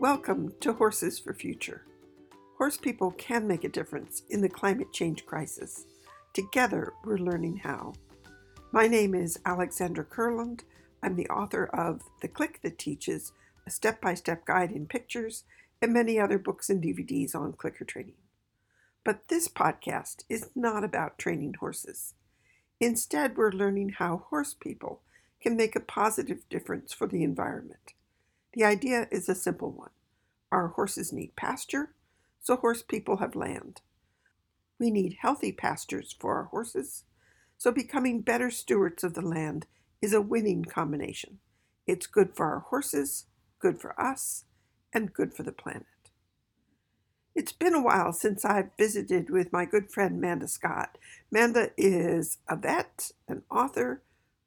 Welcome to Horses for Future. Horse people can make a difference in the climate change crisis. Together, we're learning how. My name is Alexandra Kurland. I'm the author of The Click That Teaches, a step by step guide in pictures, and many other books and DVDs on clicker training. But this podcast is not about training horses. Instead, we're learning how horse people can make a positive difference for the environment. The idea is a simple one. Our horses need pasture, so horse people have land. We need healthy pastures for our horses, so becoming better stewards of the land is a winning combination. It's good for our horses, good for us, and good for the planet. It's been a while since I've visited with my good friend Manda Scott. Manda is a vet, an author,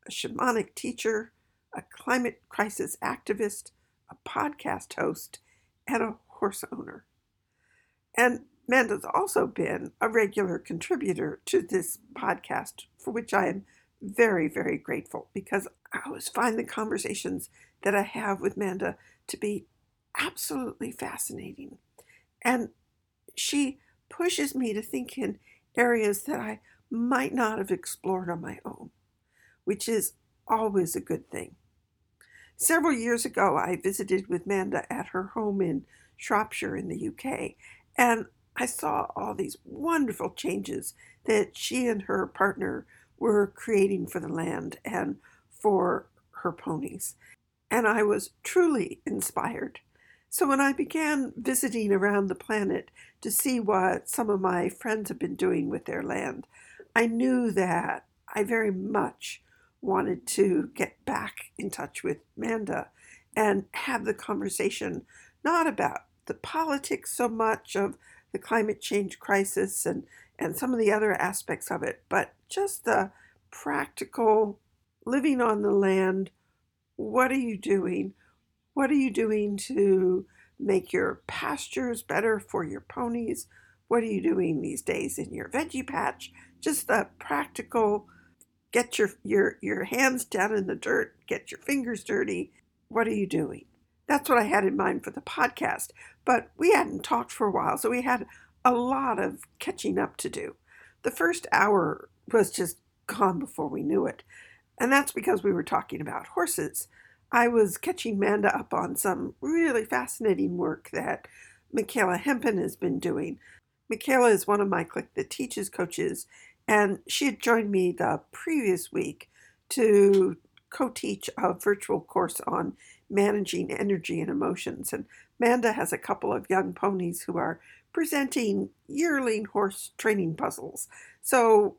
a shamanic teacher, a climate crisis activist, a podcast host, and a horse owner. And Manda's also been a regular contributor to this podcast, for which I am very, very grateful because I always find the conversations that I have with Manda to be absolutely fascinating. And she pushes me to think in areas that I might not have explored on my own, which is always a good thing. Several years ago, I visited with Manda at her home in Shropshire in the UK, and I saw all these wonderful changes that she and her partner were creating for the land and for her ponies. And I was truly inspired. So when I began visiting around the planet to see what some of my friends have been doing with their land, I knew that I very much wanted to get back in touch with Manda and have the conversation not about the politics so much of the climate change crisis and, and some of the other aspects of it, but just the practical living on the land. What are you doing? What are you doing to make your pastures better for your ponies? What are you doing these days in your veggie patch? Just the practical get your, your, your hands down in the dirt, get your fingers dirty. What are you doing? That's what I had in mind for the podcast. But we hadn't talked for a while, so we had a lot of catching up to do. The first hour was just gone before we knew it. And that's because we were talking about horses. I was catching Manda up on some really fascinating work that Michaela Hempen has been doing. Michaela is one of my Click That Teaches coaches, and she had joined me the previous week to co teach a virtual course on managing energy and emotions. And Manda has a couple of young ponies who are presenting yearling horse training puzzles. So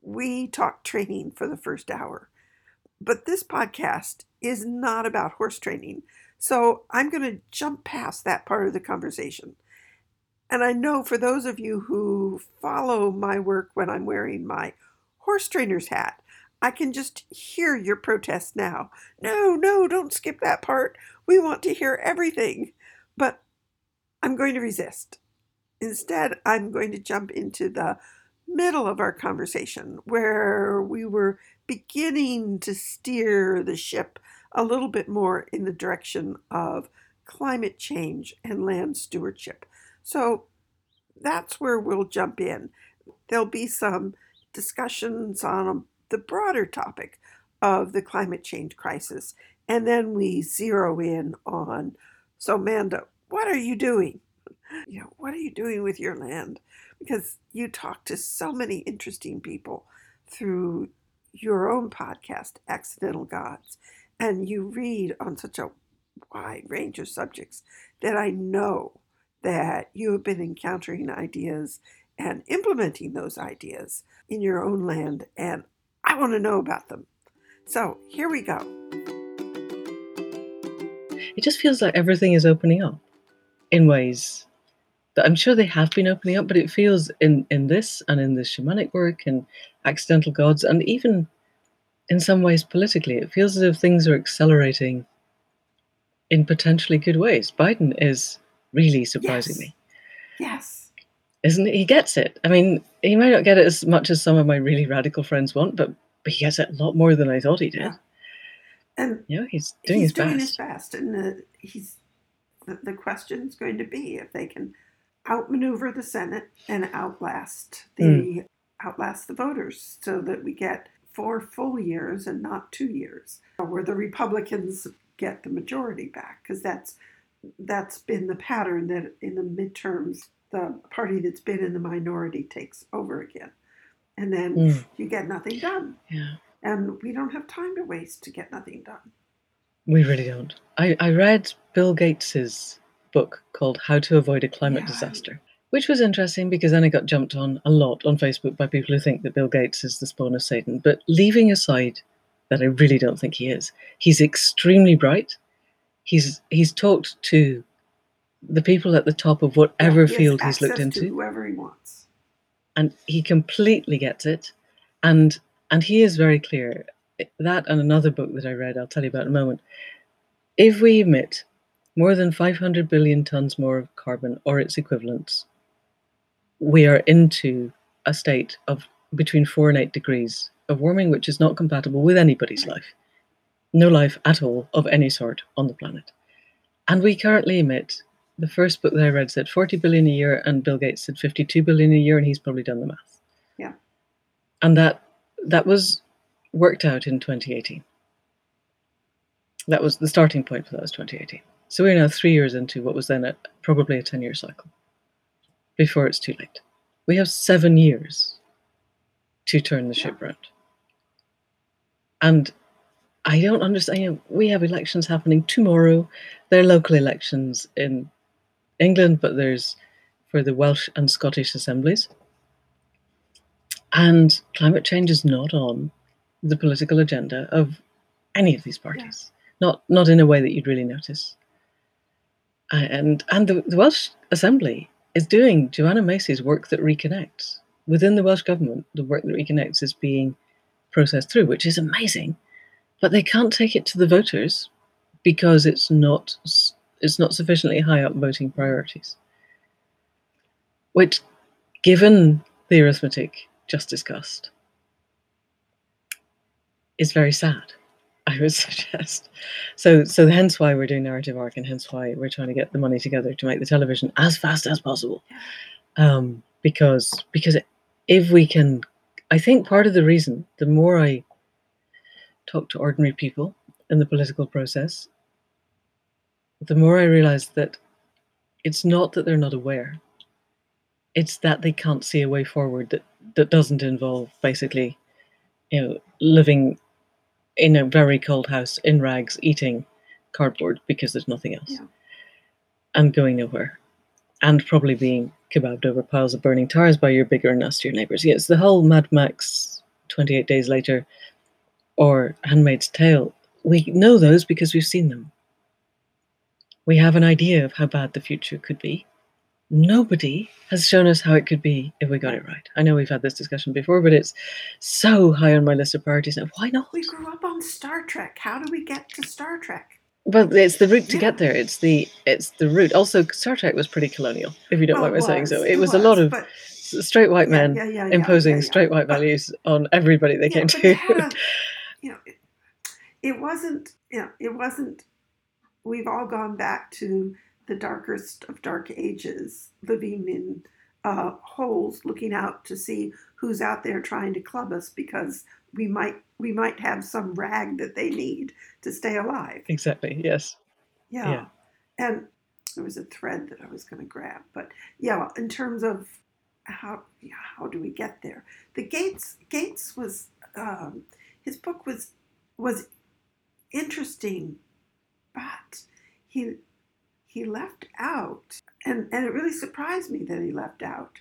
we talked training for the first hour. But this podcast is not about horse training. So I'm going to jump past that part of the conversation. And I know for those of you who follow my work when I'm wearing my horse trainer's hat, I can just hear your protest now. No, no, don't skip that part. We want to hear everything. But I'm going to resist. Instead, I'm going to jump into the middle of our conversation where we were beginning to steer the ship a little bit more in the direction of climate change and land stewardship. So that's where we'll jump in. There'll be some discussions on um, the broader topic of the climate change crisis, and then we zero in on so, Manda, what are you doing? You know, what are you doing with your land? Because you talk to so many interesting people through your own podcast, Accidental Gods, and you read on such a wide range of subjects that I know that you have been encountering ideas and implementing those ideas in your own land, and I want to know about them. So here we go. It just feels like everything is opening up in ways that I'm sure they have been opening up, but it feels in, in this and in the shamanic work and accidental gods, and even in some ways politically, it feels as if things are accelerating in potentially good ways. Biden is really surprisingly. yes. Yes. Isn't it? He gets it. I mean, he may not get it as much as some of my really radical friends want, but, but he gets it a lot more than I thought he did. Yeah. And yeah, he's doing he's his doing best. his best, and uh, he's the, the question is going to be if they can outmaneuver the Senate and outlast the Mm. outlast the voters, so that we get four full years and not two years, where the Republicans get the majority back, because that's that's been the pattern that in the midterms the party that's been in the minority takes over again, and then Mm. you get nothing done, Yeah. and we don't have time to waste to get nothing done. We really don't. I, I read Bill Gates's book called How to Avoid a Climate Yeah. Disaster, which was interesting because then it got jumped on a lot on Facebook by people who think that Bill Gates is the spawn of Satan. But leaving aside that I really don't think he is, he's extremely bright. He's he's talked to the people at the top of whatever He field he's looked into. whoever he wants. and he completely gets it. And and he is very clear. That and another book that i read i'll tell you about in a moment. If we emit more than 500 billion tons more of carbon or its equivalents we are into a state of between 4 and 8 degrees of warming which is not compatible with anybody's life no life at all of any sort on the planet and we currently emit the first book that I read said 40 billion a year, and Bill Gates said 52 billion a year, and he's probably done the math. Yeah. And that that was worked out in 2018. That was the starting point for that was 2018. So we're now three years into what was then a, probably a 10 year cycle before it's too late. We have seven years to turn the ship around. And I don't understand. you know, we have elections happening tomorrow. They're local elections in England, but there's for the Welsh and Scottish assemblies. And climate change is not on the political agenda of any of these parties. Not not in a way that you'd really notice. Uh, And and the, the Welsh Assembly is doing Joanna Macy's work that reconnects. Within the Welsh government, the work that reconnects is being processed through, which is amazing. But they can't take it to the voters because it's not it's not sufficiently high up voting priorities. Which, given the arithmetic just discussed, is very sad. I would suggest. So, so hence why we're doing narrative arc, and hence why we're trying to get the money together to make the television as fast as possible. Um, because because if we can, I think part of the reason, the more I talk to ordinary people in the political process, the more I realize that it's not that they're not aware. It's that they can't see a way forward that, that doesn't involve basically, you know, living in a very cold house in rags, eating cardboard because there's nothing else, Yeah. and going nowhere, and probably being kebabbed over piles of burning tires by your bigger and nastier neighbors. Yeah, the whole Mad Max 28 Days Later or Handmaid's Tale. We know those because we've seen them. We have an idea of how bad the future could be. Nobody has shown us how it could be if we got it right. I know we've had this discussion before, but it's so high on my list of priorities now. Why not? We grew up on Star Trek. How do we get to Star Trek? Well, it's the route to Yeah. get there. It's the it's the route. Also, Star Trek was pretty colonial, if you don't Well, mind it my saying so. was, It was a lot of but- straight white men yeah, yeah, imposing straight white But- values on everybody they came to. it had a- you know, it, it wasn't, you know, it wasn't, we've all gone back to the darkest of dark ages, living in uh, holes, looking out to see who's out there trying to club us because we might, we might have some rag that they need to stay alive. exactly. Yes. Yeah. Yeah. And there was a thread that I was going to grab, but yeah, in terms of how how do we get there? The Gates Gates was um, his book was was interesting, but he he left out, and and it really surprised me that he left out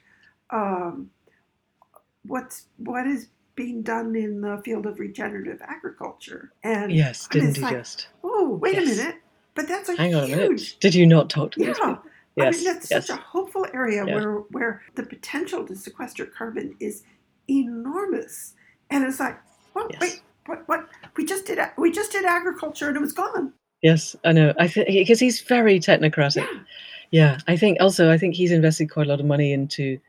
um, what's what is being done in the field of regenerative agriculture. And Yes. Didn't he like, just? Oh, wait Yes. a minute. But that's a Hang on a minute. Did you not talk to yeah. these people? I Yes. mean, that's yes. such a hopeful area Yeah. where where the potential to sequester carbon is enormous, and it's like, well, Yes. wait, what, what? We just did, we just did agriculture, and it was gone. Yes, I know. I think because he's very technocratic. Yeah, Yeah, I think also I think he's invested quite a lot of money into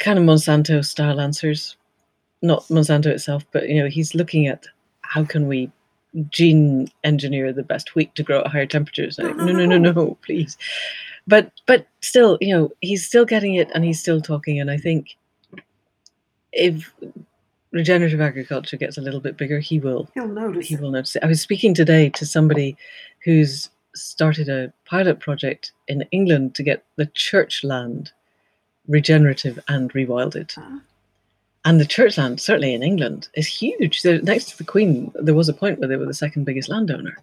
kind of Monsanto style answers. Not Monsanto itself, but you know, he's looking at how can we gene engineer the best wheat to grow at higher temperatures. No, no, no, no. no, please. But but still, you know, he's still getting it and he's still talking. And I think if regenerative agriculture gets a little bit bigger, he will He'll notice he will notice it. I was speaking today to somebody who's started a pilot project in England to get the church land regenerative and rewilded. Uh, And the church land, certainly in England, is huge. They're, next to the Queen, there was a point where they were the second biggest landowner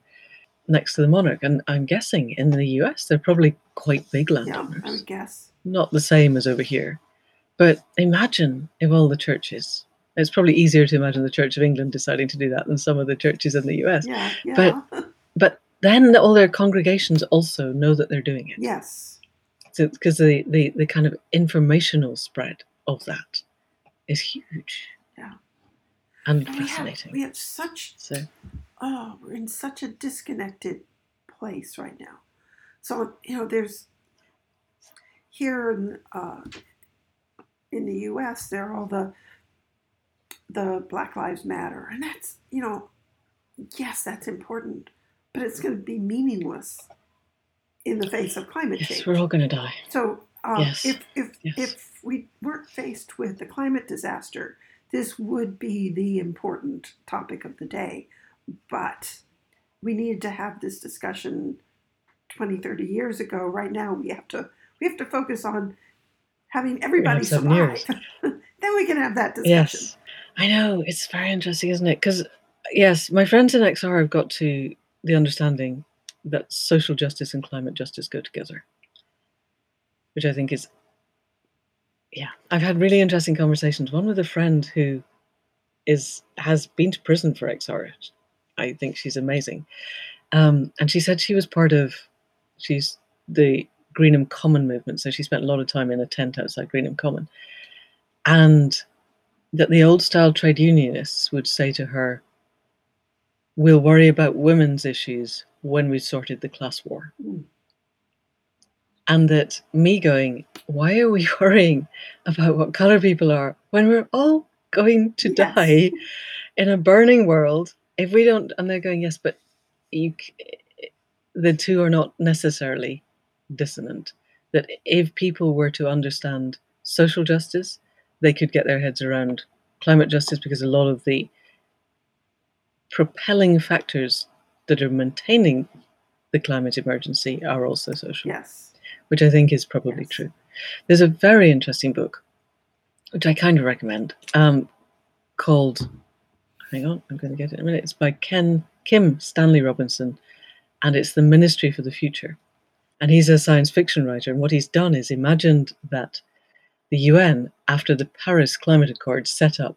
next to the monarch. And I'm guessing in the US, they're probably quite big yeah, landowners. I guess. Not the same as over here. But imagine if all the churches, it's probably easier to imagine the Church of England deciding to do that than some of the churches in the US. Yeah, yeah. But- But then all their congregations also know that they're doing it. yes. Because the, the, the kind of informational spread of that is huge. Yeah. And And we have, fascinating. we have such So oh, we're in such a disconnected place right now. So you know, there's here in uh, in the U.S. there are all the the Black Lives Matter, and that's you know, yes, that's important, but it's going to be meaningless in the face of climate yes, change. we're all going to die. So um, Yes. if if Yes. if we weren't faced with the climate disaster, this would be the important topic of the day. But we needed to have this discussion 20, 30 years ago. Right now, we have to we have to focus on having everybody survive. then we can have that discussion. Yes, I know. It's very interesting, isn't it? Because, yes, my friends in XR have got to the understanding that social justice and climate justice go together, which I think is, yeah. I've had really interesting conversations. One with a friend who is has been to prison for XR. I think she's amazing. Um, and she said she was part of, she's the Greenham Common movement. So she spent a lot of time in a tent outside Greenham Common. And that the old style trade unionists would say to her, We'll worry about women's issues when we've sorted the class war. Mm. And that me going, Why are we worrying about what colour people are when we're all going to Yes. die in a burning world if we don't? And they're going, Yes, but you, the two are not necessarily dissonant. That if people were to understand social justice, they could get their heads around climate justice because a lot of the propelling factors that are maintaining the climate emergency are also social, Yes. which I think is probably Yes. true. There's a very interesting book, which I kind of recommend, um, called, hang on, I'm going to get it in a minute. It's by Ken Kim Stanley Robinson, and it's The Ministry for the Future. And he's a science fiction writer, and what he's done is imagined that the UN, after the Paris Climate Accord, set up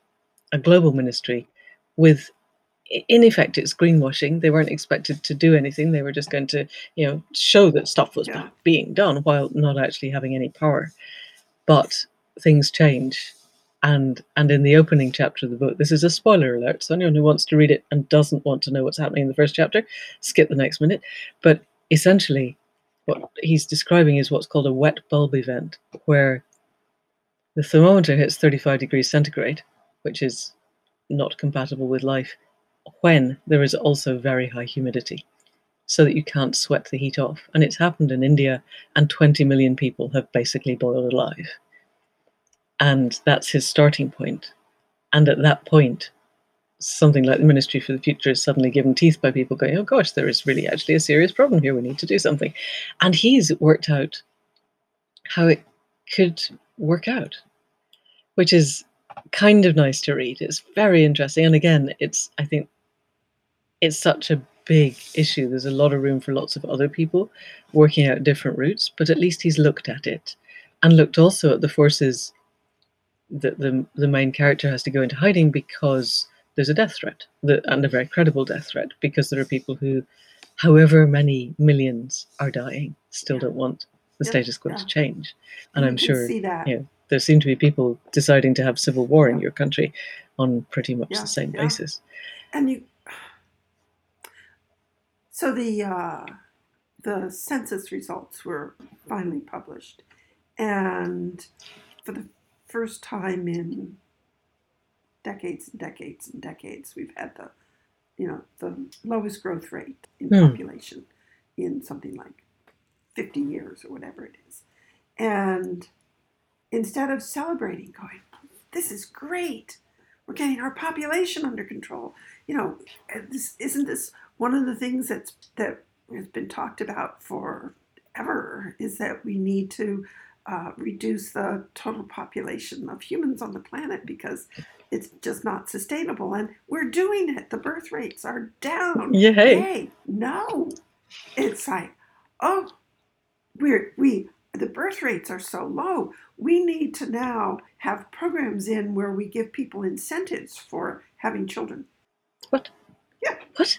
a global ministry with, in effect, it's greenwashing. They weren't expected to do anything. They were just going to, you know, show that stuff was Yeah. being done while not actually having any power. But things change. And and in the opening chapter of the book, this is a spoiler alert. So anyone who wants to read it and doesn't want to know what's happening in the first chapter, skip the next minute. But essentially, what he's describing is what's called a wet bulb event, where the thermometer hits 35 degrees centigrade, which is not compatible with life, when there is also very high humidity, so that you can't sweat the heat off. And it's happened in India, and 20 million people have basically boiled alive. And that's his starting point. And at that point, something like the Ministry for the Future is suddenly given teeth by people going, oh gosh, there is really actually a serious problem here. We need to do something. And he's worked out how it could work out, which is kind of nice to read. It's very interesting. And again, it's, I think, it's such a big issue. There's a lot of room for lots of other people working out different routes, but at least he's looked at it and looked also at the forces that the, the main character has to go into hiding because there's a death threat, the, and a very credible death threat, because there are people who, however many millions are dying, still Yeah. don't want the Yeah, status quo yeah. to change. And And you I'm sure see that. yeah. there seem to be people deciding to have civil war in your country on pretty much the same basis. And you, so the uh, the census results were finally published, and for the first time in decades and decades and decades, we've had the you know, the lowest growth rate in Hmm. population in something like 50 years or whatever it is. And instead of celebrating, going, this is great, we're getting our population under control. You know, this, isn't this one of the things that's, that has been talked about forever is that we need to uh, reduce the total population of humans on the planet because it's just not sustainable. And we're doing it. The birth rates are down. Yay. Yay. No. It's like, oh, we're we the birth rates are so low. We need to now have programs in where we give people incentives for having children. What? Yeah. What?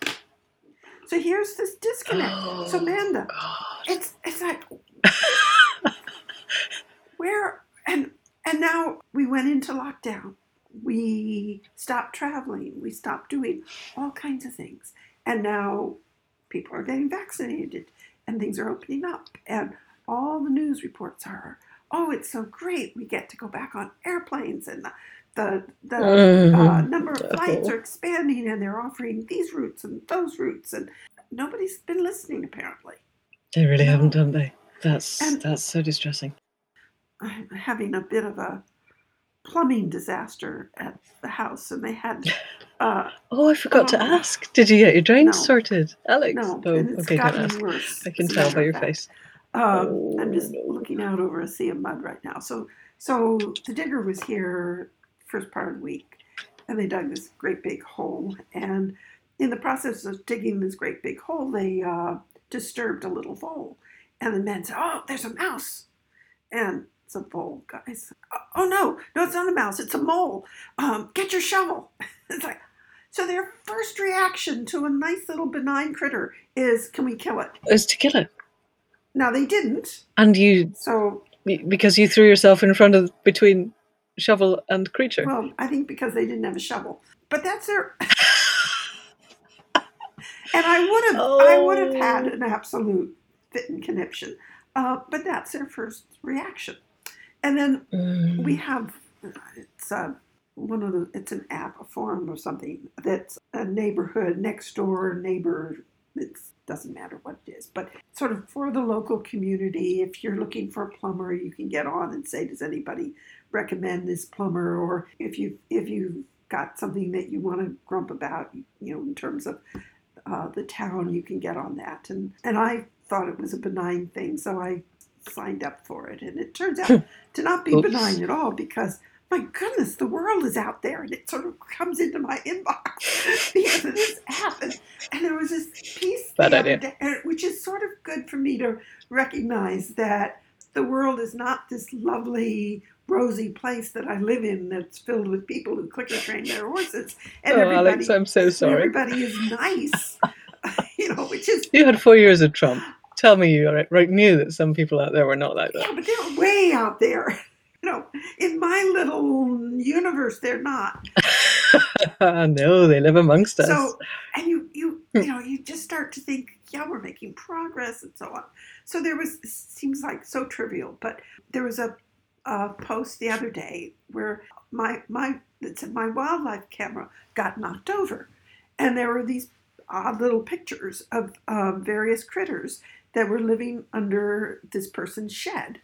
So here's this disconnect. so Oh, Manda, God. it's it's like where and and now we went into lockdown. We stopped traveling. We stopped doing all kinds of things. And now people are getting vaccinated and things are opening up. And all the news reports are, oh, it's so great. We get to go back on airplanes and the the, the uh, Mhm. number of flights are expanding and they're offering these routes and those routes and nobody's been listening apparently. They really No. haven't done they? That's And- that's so distressing. I'm having a bit of a plumbing disaster at the house, and they had uh, Oh, I forgot to Oh. ask. Did you get your drains No. sorted, Alex? no, oh, it's okay, gotten ask. worse. I can tell by your face. Um, I'm just Oh, no. looking out over a sea of mud right now. So, so the digger was here first part of the week, and they dug this great big hole. And in the process of digging this great big hole, they uh, disturbed a little vole. And the men said, "Oh, there's a mouse," and it's a vole, guys. "Oh, Oh no, no, it's not a mouse. It's a mole. Um, get your shovel. it's like. So their first reaction to a nice little benign critter is, "Can we kill it?" Is to kill it, Now they didn't. and you So because you threw yourself in front of between shovel and creature. Well, I think because they didn't have a shovel. But that's their. and I would have, oh. I would have had Oh. an absolute fit and conniption. Uh, but that's their first reaction. And then Mm. we have, it's uh, one of the, it's an app, a forum or something that's a neighborhood next door neighbor. It doesn't matter what it is, but sort of for the local community. If you're looking for a plumber, you can get on and say, does anybody recommend this plumber? Or if you if you've got something that you want to grump about, you know, in terms of uh, the town, you can get on that. And and I thought it was a benign thing, so I signed up for it, and it turns out to not be Oops. benign at all because my goodness, the world is out there, and it sort of comes into my inbox because of this app. And, and there was this piece day, which is sort of good for me to recognize that the world is not this lovely, rosy place that I live in that's filled with people who clicker train their horses, and oh, everybody, Alex, I'm so sorry. everybody is nice, you know, which is You had four years of Trump. Tell me you right, right knew that some people out there were not like that. Yeah, but they're way out there. You know, in my little universe, they're not. no, they live amongst us. So, and you, you, you know, you just start to think, yeah, we're making progress and so on. So there was, it seems like so trivial, but there was a, a post the other day where my my my wildlife camera got knocked over, and there were these odd little pictures of um, various critters that were living under this person's shed.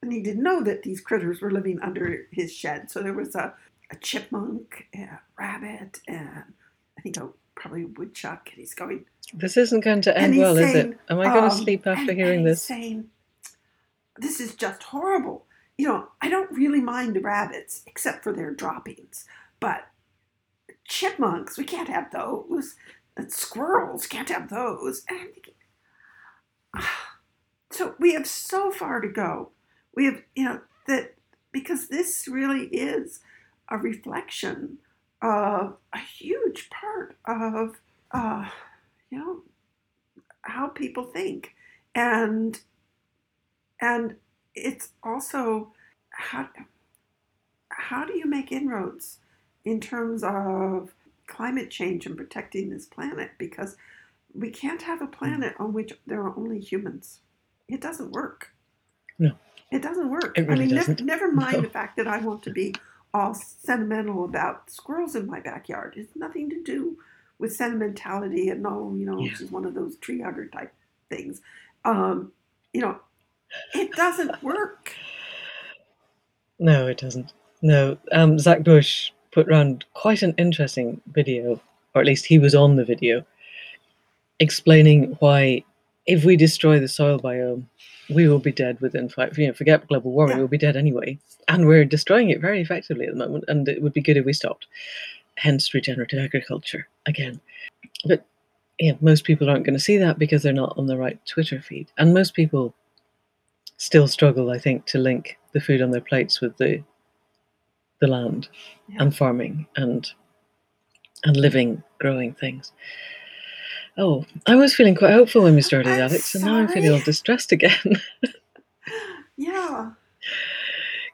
And he didn't know that these critters were living under his shed. So there was a, a chipmunk, a rabbit, and I think a probably a woodchuck. And he's going, this isn't going to end well, is it? Am I going to um, sleep after and- hearing and he's this? saying, this is just horrible. You know, I don't really mind the rabbits except for their droppings, but chipmunks, we can't have those. And squirrels, can't have those. And I'm thinking. So we have so far to go. We have, you know, that because this really is a reflection of a huge part of, uh, you know, how people think, and and it's also how how do you make inroads in terms of climate change and protecting this planet because we can't have a planet on which there are only humans. It doesn't work. No. It doesn't work. It really I mean. Never, never mind No. the fact that I want to be all sentimental about squirrels in my backyard. It's nothing to do with sentimentality and all, you know, Yeah. she's one of those tree hugger type things. Um, you know, it doesn't work. No, it doesn't. No, um, Zach Bush put round quite an interesting video, or at least he was on the video, explaining why, if we destroy the soil biome, we will be dead within five. You know, forget global warming, Yeah. we'll be dead anyway, and we're destroying it very effectively at the moment. And it would be good if we stopped. Hence, regenerative agriculture again. But yeah, most people aren't going to see that because they're not on the right Twitter feed, and most people still struggle, I think, to link the food on their plates with the the land Yeah. and farming and and living, growing things. Oh, I was feeling quite hopeful when we started, I'm Alex, and now I'm feeling all distressed again. Yeah.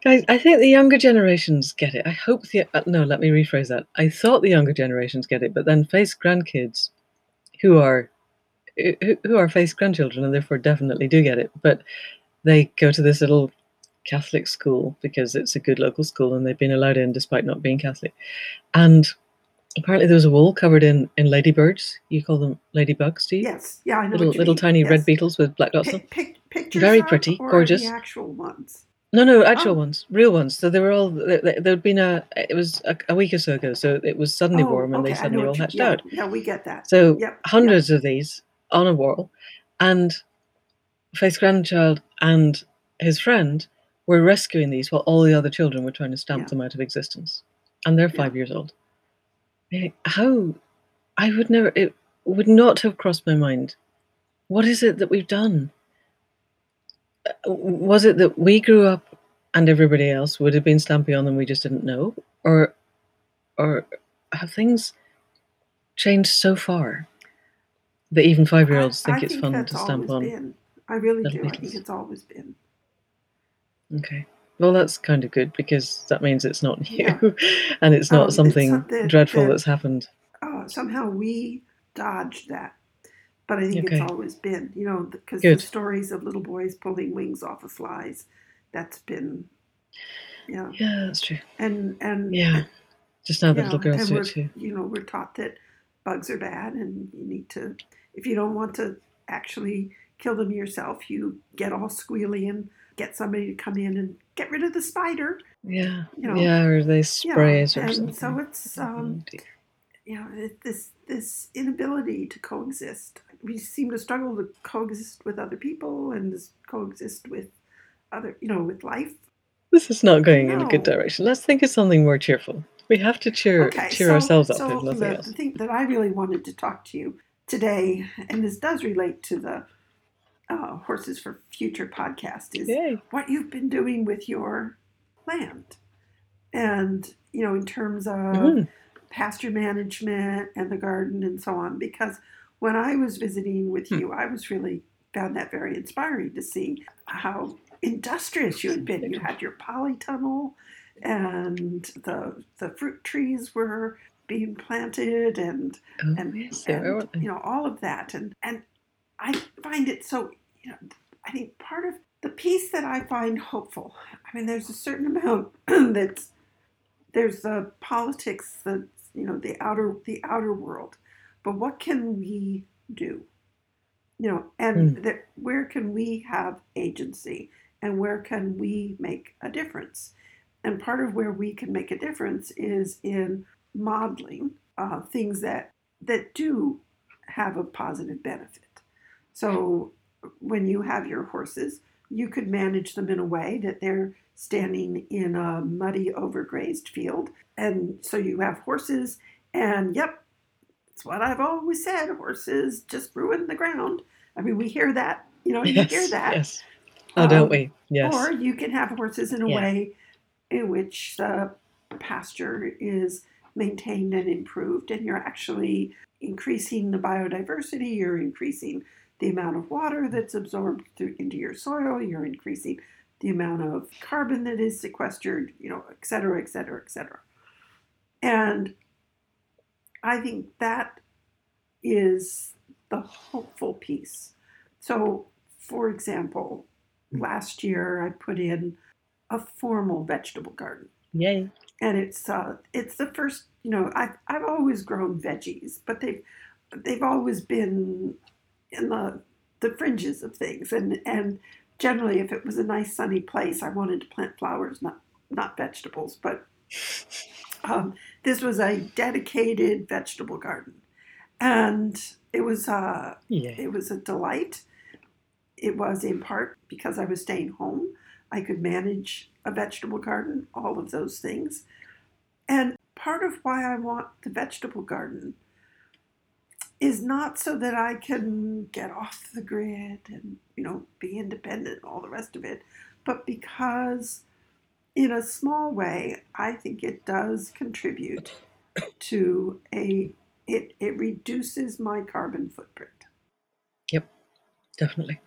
Guys, I think the younger generations get it. I hope the uh, no. Let me rephrase that. I thought the younger generations get it, but then Faith's grandkids, who are who, who are Faith's grandchildren and therefore definitely do get it, but they go to this little Catholic school because it's a good local school and they've been allowed in despite not being Catholic. And apparently there was a wall covered in in ladybirds. You call them ladybugs, do you? Yes. Yeah, I know. Little little mean. tiny yes. red beetles with black dots on. Pic, pic, pictures Very pretty, or gorgeous. The actual ones. No, no, actual Oh. ones, real ones. So they were all. There had been a. It was a, a week or so ago. So it was suddenly oh, warm, and okay. they suddenly all you- hatched yeah, out. Yeah, we get that. So Yep, yep. hundreds of these on a wall, and Faith's grandchild and his friend were rescuing these while all the other children were trying to stamp Yeah. them out of existence, and they're Yeah. five years old. How? I would never. It would not have crossed my mind. What is it that we've done? Uh, Was it that we grew up and everybody else would have been stamping on them, we just didn't know, or, or have things changed so far that even five-year-olds think I it's fun to stamp on? Been. I really do. I think it's always been. Okay. Well, that's kind of good because that means it's not new Yeah. and it's Um, not it's something some- the- dreadful that's happened. uh, somehow we dodged that. But I think it's always been, you know, because the stories of little boys pulling wings off of flies, that's been, yeah, Yeah, that's true. and and Yeah. Just now the little girls do it too. you know, we're taught that bugs are bad, and you need to, if you don't want to actually kill them yourself, you get all squealy and get somebody to come in and get rid of the spider. Yeah. you know, yeah, or they Yeah, sprays or and something. so it's um, you know it, this this inability to coexist we seem to struggle to coexist with other people and coexist with other you know with life This is not going in a good direction. Let's think of something more cheerful. We have to cheer okay cheer so, ourselves up so if nothing the, else. the thing that i really wanted to talk to you today and this does relate to the uh, horses for future podcast is Yay. what you've been doing with your land and you know in terms of Mhm. pasture management and the garden and so on because when i was visiting with Hmm. you i was really found that very inspiring to see how industrious you had been you had your polytunnel and the the fruit trees were being planted and Oh, and, yes, and you know all of that and and i find it so you know i think part of the piece that i find hopeful i mean there's a certain amount that's there's the politics that, you know the outer the outer world but what can we do? You know and that where can we have agency and where can we make a difference? And part of where we can make a difference is in modeling uh, things that that do have a positive benefit. So when you have your horses, you could manage them in a way that they're standing in a muddy, overgrazed field, and so you have horses. And yep, it's what I've always said: horses just ruin the ground. I mean, we hear that, you know, you hear that. Yes. Oh, don't Um, we? Yes. Or you can have horses in a Yeah. way in which the pasture is maintained and improved, and you're actually increasing the biodiversity, you're increasing the amount of water that's absorbed through, into your soil, you're increasing the amount of carbon that is sequestered, you know, et cetera, et cetera, et cetera. And I think that is the hopeful piece. So, for example, last year I put in a formal vegetable garden, Yay. and it's uh, it's the first you know, I've, I've always grown veggies, but they've, they've always been in the, the fringes of things. And, and generally, if it was a nice sunny place, I wanted to plant flowers, not, not vegetables. But um, this was a dedicated vegetable garden. And it was, uh, Yeah. it was a delight. It was in part because I was staying home. I could manage a vegetable garden, all of those things. And part of why I want the vegetable garden is not so that I can get off the grid and, you know, be independent and all the rest of it, but because in a small way, I think it does contribute to a it, it reduces my carbon footprint. Yep. Definitely.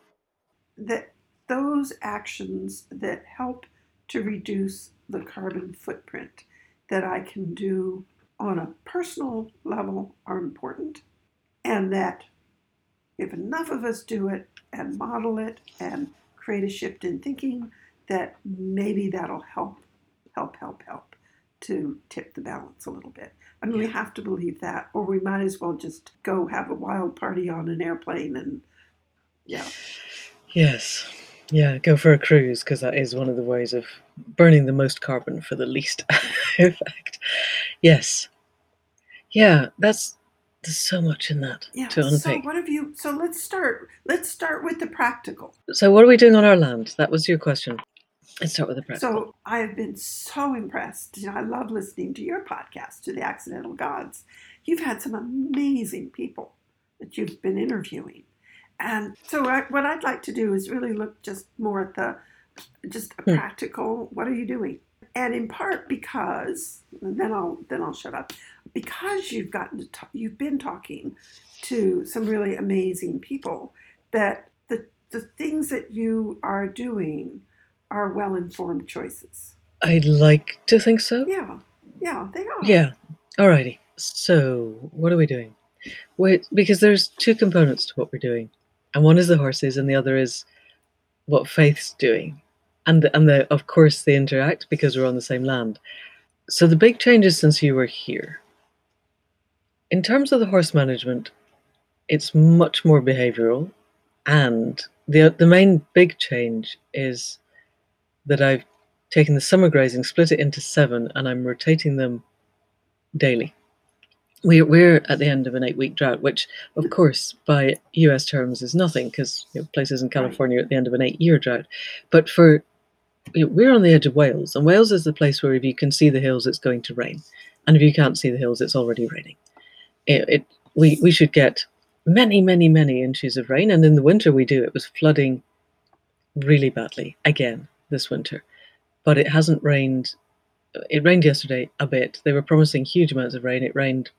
that those actions that help to reduce the carbon footprint that I can do on a personal level are important, and that if enough of us do it and model it and create a shift in thinking, that maybe that'll help, help, help, help to tip the balance a little bit. I mean, we have to believe that, or we might as well just go have a wild party on an airplane and, yeah. Yes. Yeah, go for a cruise because that is one of the ways of burning the most carbon for the least effect. Yes. Yeah, that's there's so much in that Yeah. to So what have you? So let's start. Let's start with the practical. So, what are we doing on our land? That was your question. Let's start with the practical. So I have been so impressed. You know, I love listening to your podcast, to the Accidental Gods. You've had some amazing people that you've been interviewing, and so I, what I'd like to do is really look just more at the just a Hmm. practical. What are you doing? And in part because, and then I'll then I'll shut up. Because you've gotten to talk, you've been talking to some really amazing people. That the the things that you are doing are well informed choices. I'd like to think so. Yeah, yeah, they are. Yeah. Alrighty. So, what are we doing? Wait, because there's two components to what we're doing, and one is the horses, and the other is what Faith's doing, and the, and the, of course they interact because we're on the same land. So the big changes since you were here. In terms of the horse management, it's much more behavioural, and the the main big change is that I've taken the summer grazing, split it into seven, and I'm rotating them daily. We're, we're at the end of an eight week drought, which, of course, by US terms is nothing because you know, places in California are at the end of an eight year drought. But for you know, we're on the edge of Wales, and Wales is the place where if you can see the hills, it's going to rain. And if you can't see the hills, it's already raining. It, it, we, we should get many, many, many inches of rain. And in the winter, we do. It was flooding really badly again this winter. But it hasn't rained it rained yesterday a bit. They were promising huge amounts of rain. It rained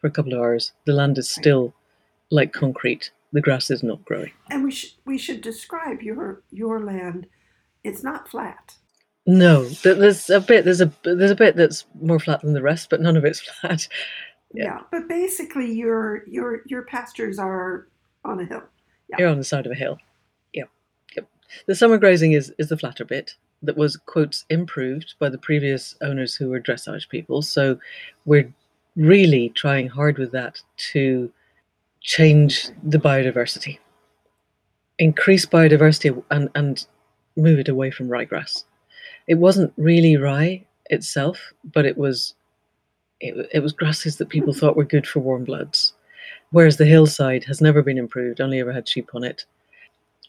for a couple of hours. The land is still like concrete. The grass is not growing. And we should we should describe your your land. It's not flat. No, there's a bit. There's a there's a bit that's more flat than the rest, but none of it's flat. Yeah. Yeah. But basically, your your your pastures are on a hill. Yeah. You're on the side of a hill. Yep, yep. The summer grazing is is the flatter bit that was quotes improved by the previous owners who were dressage people. So we're really trying hard with that to change the biodiversity, increase biodiversity, and and move it away from ryegrass. It wasn't really rye itself, but it was it, it was grasses that people thought were good for warm bloods. Whereas the hillside has never been improved, only ever had sheep on it,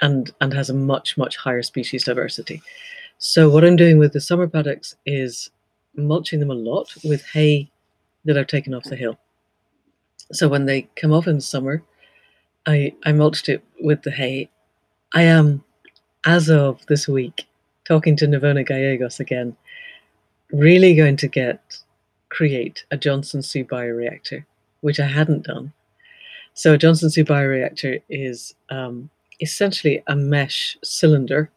and and has a much much higher species diversity. So what I'm doing with the summer paddocks is mulching them a lot with hay that I've taken off the hill. So when they come off in summer, I I mulched it with the hay. I am, as of this week, talking to Navona Gallegos again, really going to get create a Johnson-Su bioreactor, which I hadn't done. So a Johnson-Su bioreactor is um, essentially a mesh cylinder,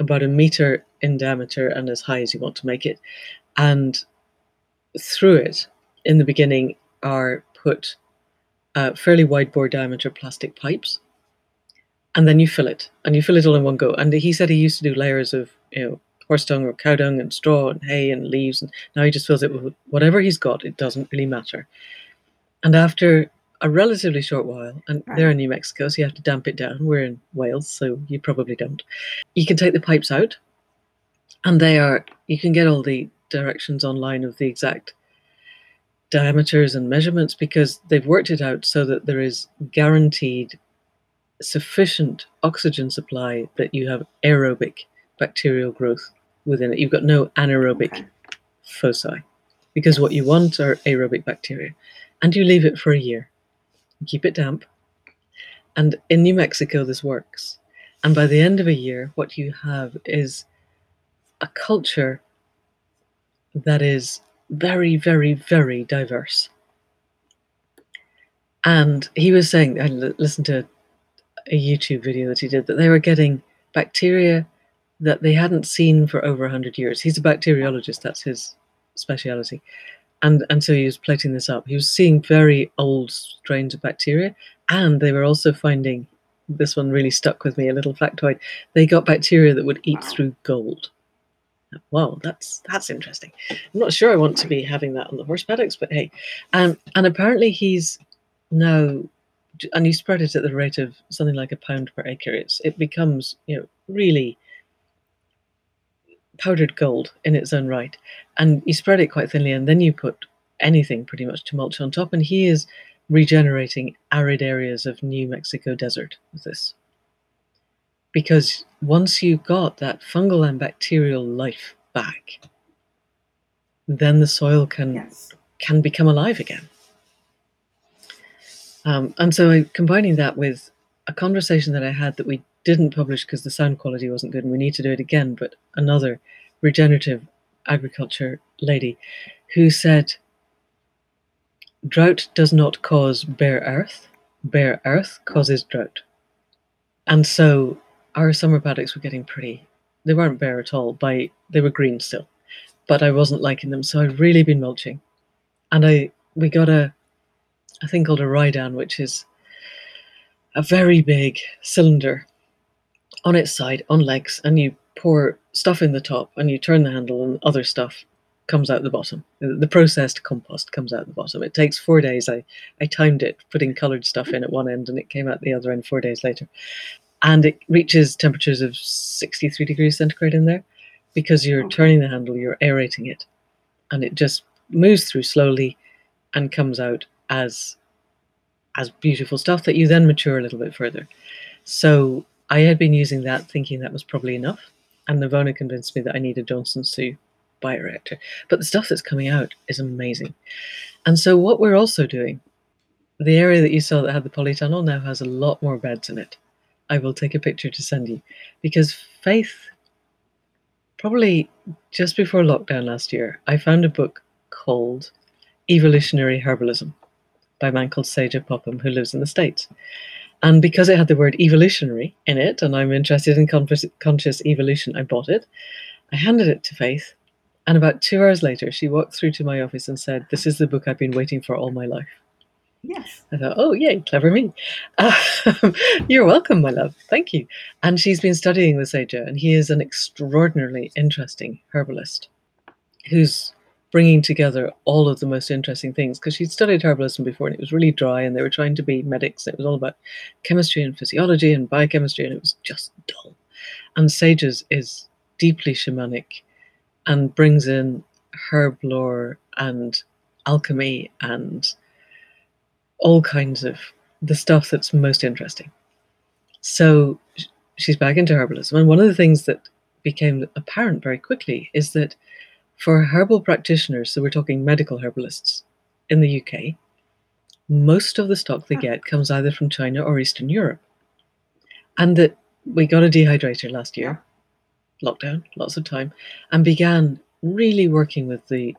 about a meter in diameter and as high as you want to make it, and through it, in the beginning, are put uh, fairly wide bore diameter plastic pipes, and then you fill it, and you fill it all in one go. And he said he used to do layers of you know horse dung or cow dung and straw and hay and leaves. And now he just fills it with whatever he's got. It doesn't really matter. And after a relatively short while, and Right. they're in New Mexico, so you have to damp it down. We're in Wales, so you probably don't. You can take the pipes out, and they are, you can get all the directions online of the exact diameters and measurements because they've worked it out so that there is guaranteed sufficient oxygen supply that you have aerobic bacterial growth within it. You've got no anaerobic Okay. foci because what you want are aerobic bacteria. And you leave it for a year. Keep it damp. And in New Mexico, this works. And by the end of a year, what you have is a culture that is very, very, very diverse. And he was saying, I listened to a YouTube video that he did, that they were getting bacteria that they hadn't seen for over 100 years. He's a bacteriologist, that's his speciality. And, and so he was plating this up. He was seeing very old strains of bacteria, and they were also finding this one really stuck with me a little factoid. They got bacteria that would eat through gold. Wow, that's that's interesting. I'm not sure I want to be having that on the horse paddocks, but hey. Um, and apparently he's now, and you spread it at the rate of something like a pound per acre. It's it becomes you know really powdered gold in its own right, and you spread it quite thinly, and then you put anything pretty much to mulch on top, and he is regenerating arid areas of New Mexico desert with this. Because once you've got that fungal and bacterial life back, then the soil can Yes. can become alive again. Um, and so combining that with a conversation that I had that we didn't publish because the sound quality wasn't good and we need to do it again, but another regenerative agriculture lady who said, drought does not cause bare earth, bare earth causes drought. And so our summer paddocks were getting pretty, they weren't bare at all, by they were green still, but I wasn't liking them. So I've really been mulching. And I we got a a thing called a Ridan, which is a very big cylinder on its side, on legs, and you pour stuff in the top and you turn the handle and other stuff comes out the bottom. The processed compost comes out the bottom. It takes four days. I, I timed it putting coloured stuff in at one end and it came out the other end four days later. And it reaches temperatures of 63 degrees centigrade in there because you're turning the handle, you're aerating it, and it just moves through slowly and comes out as as beautiful stuff that you then mature a little bit further. So I had been using that thinking that was probably enough. And Navona convinced me that I needed Johnson-Su bioreactor. But the stuff that's coming out is amazing. And so what we're also doing, the area that you saw that had the polytunnel now has a lot more beds in it. I will take a picture to send you. Because Faith, probably just before lockdown last year, I found a book called Evolutionary Herbalism by a man called Sajah Popham who lives in the States. And because it had the word evolutionary in it, and I'm interested in conscious, conscious evolution, I bought it. I handed it to Faith, and about two hours later, she walked through to my office and said, This is the book I've been waiting for all my life. Yes. I thought, oh, yay, clever me. Um, you're welcome, my love. Thank you. And she's been studying with Sajah, and he is an extraordinarily interesting herbalist who's bringing together all of the most interesting things because she'd studied herbalism before and it was really dry and they were trying to be medics. It was all about chemistry and physiology and biochemistry and it was just dull. And Sajah's is deeply shamanic and brings in herb lore and alchemy and all kinds of the stuff that's most interesting. So she's back into herbalism. And one of the things that became apparent very quickly is that for herbal practitioners, so we're talking medical herbalists in the UK, most of the stock they get comes either from China or Eastern Europe. And that we got a dehydrator last year, lockdown, lots of time, and began really working with the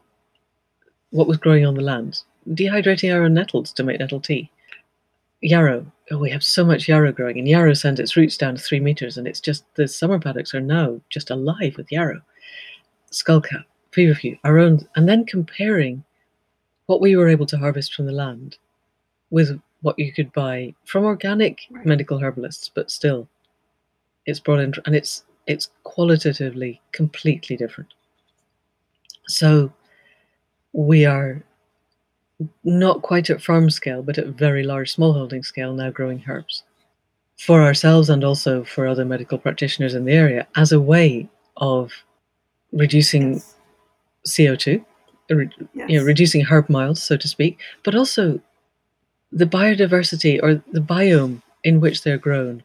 what was growing on the land, dehydrating our own nettles to make nettle tea. Yarrow, oh, we have so much yarrow growing, and yarrow sends its roots down to three meters, and it's just the summer paddocks are now just alive with yarrow. Skullcap, feverfew, our own, and then comparing what we were able to harvest from the land with what you could buy from organic Right. medical herbalists, but still, it's brought in, and it's it's qualitatively completely different. So we are not quite at farm scale, but at very large smallholding scale now growing herbs for ourselves and also for other medical practitioners in the area as a way of reducing Yes. CO2, re- Yes. you know, reducing herb miles, so to speak, but also the biodiversity or the biome in which they're grown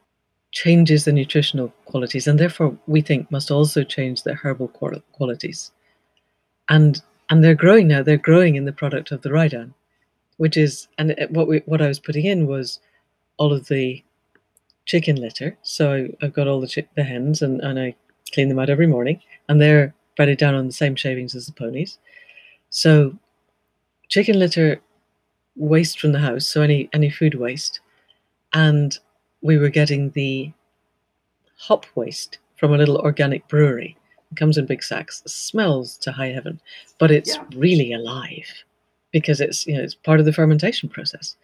changes the nutritional qualities and therefore we think must also change the herbal qualities. And and they're growing now, they're growing in the product of the Ridan, which is and uh, what we what I was putting in was all of the chicken litter. So I've got all the chi- the hens and, and I clean them out every morning and they're bedded down on the same shavings as the ponies. So chicken litter waste from the house, so any any food waste, and we were getting the hop waste from a little organic brewery. It comes in big sacks. smells to high heaven, but it's Yeah. really alive because it's you know it's part of the fermentation process,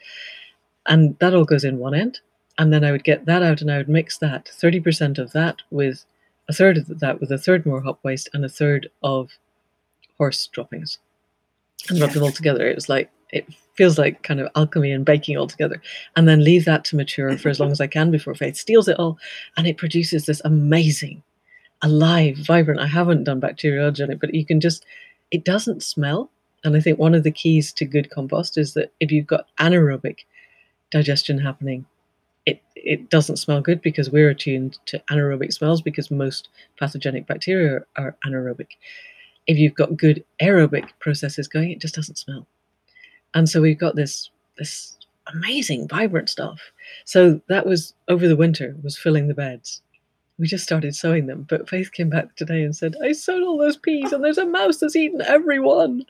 and that all goes in one end. And then I would get that out, and I would mix that thirty percent of that with a third of that with a third more hop waste and a third of horse droppings, and rub them all together. It was like it feels like kind of alchemy and baking all together, and then leave that to mature for as long as I can before Faith steals it all, and it produces this amazing, alive, vibrant. I haven't done bacteriology on it, but you can just it doesn't smell. And I think one of the keys to good compost is that if you've got anaerobic digestion happening, it it doesn't smell good because we're attuned to anaerobic smells because most pathogenic bacteria are anaerobic. If you've got good aerobic processes going, it just doesn't smell. And so we've got this this amazing, vibrant stuff. So that was over the winter was filling the beds. We just started sowing them, but Faith came back today and said, "I sowed all those peas, and there's a mouse that's eaten every one."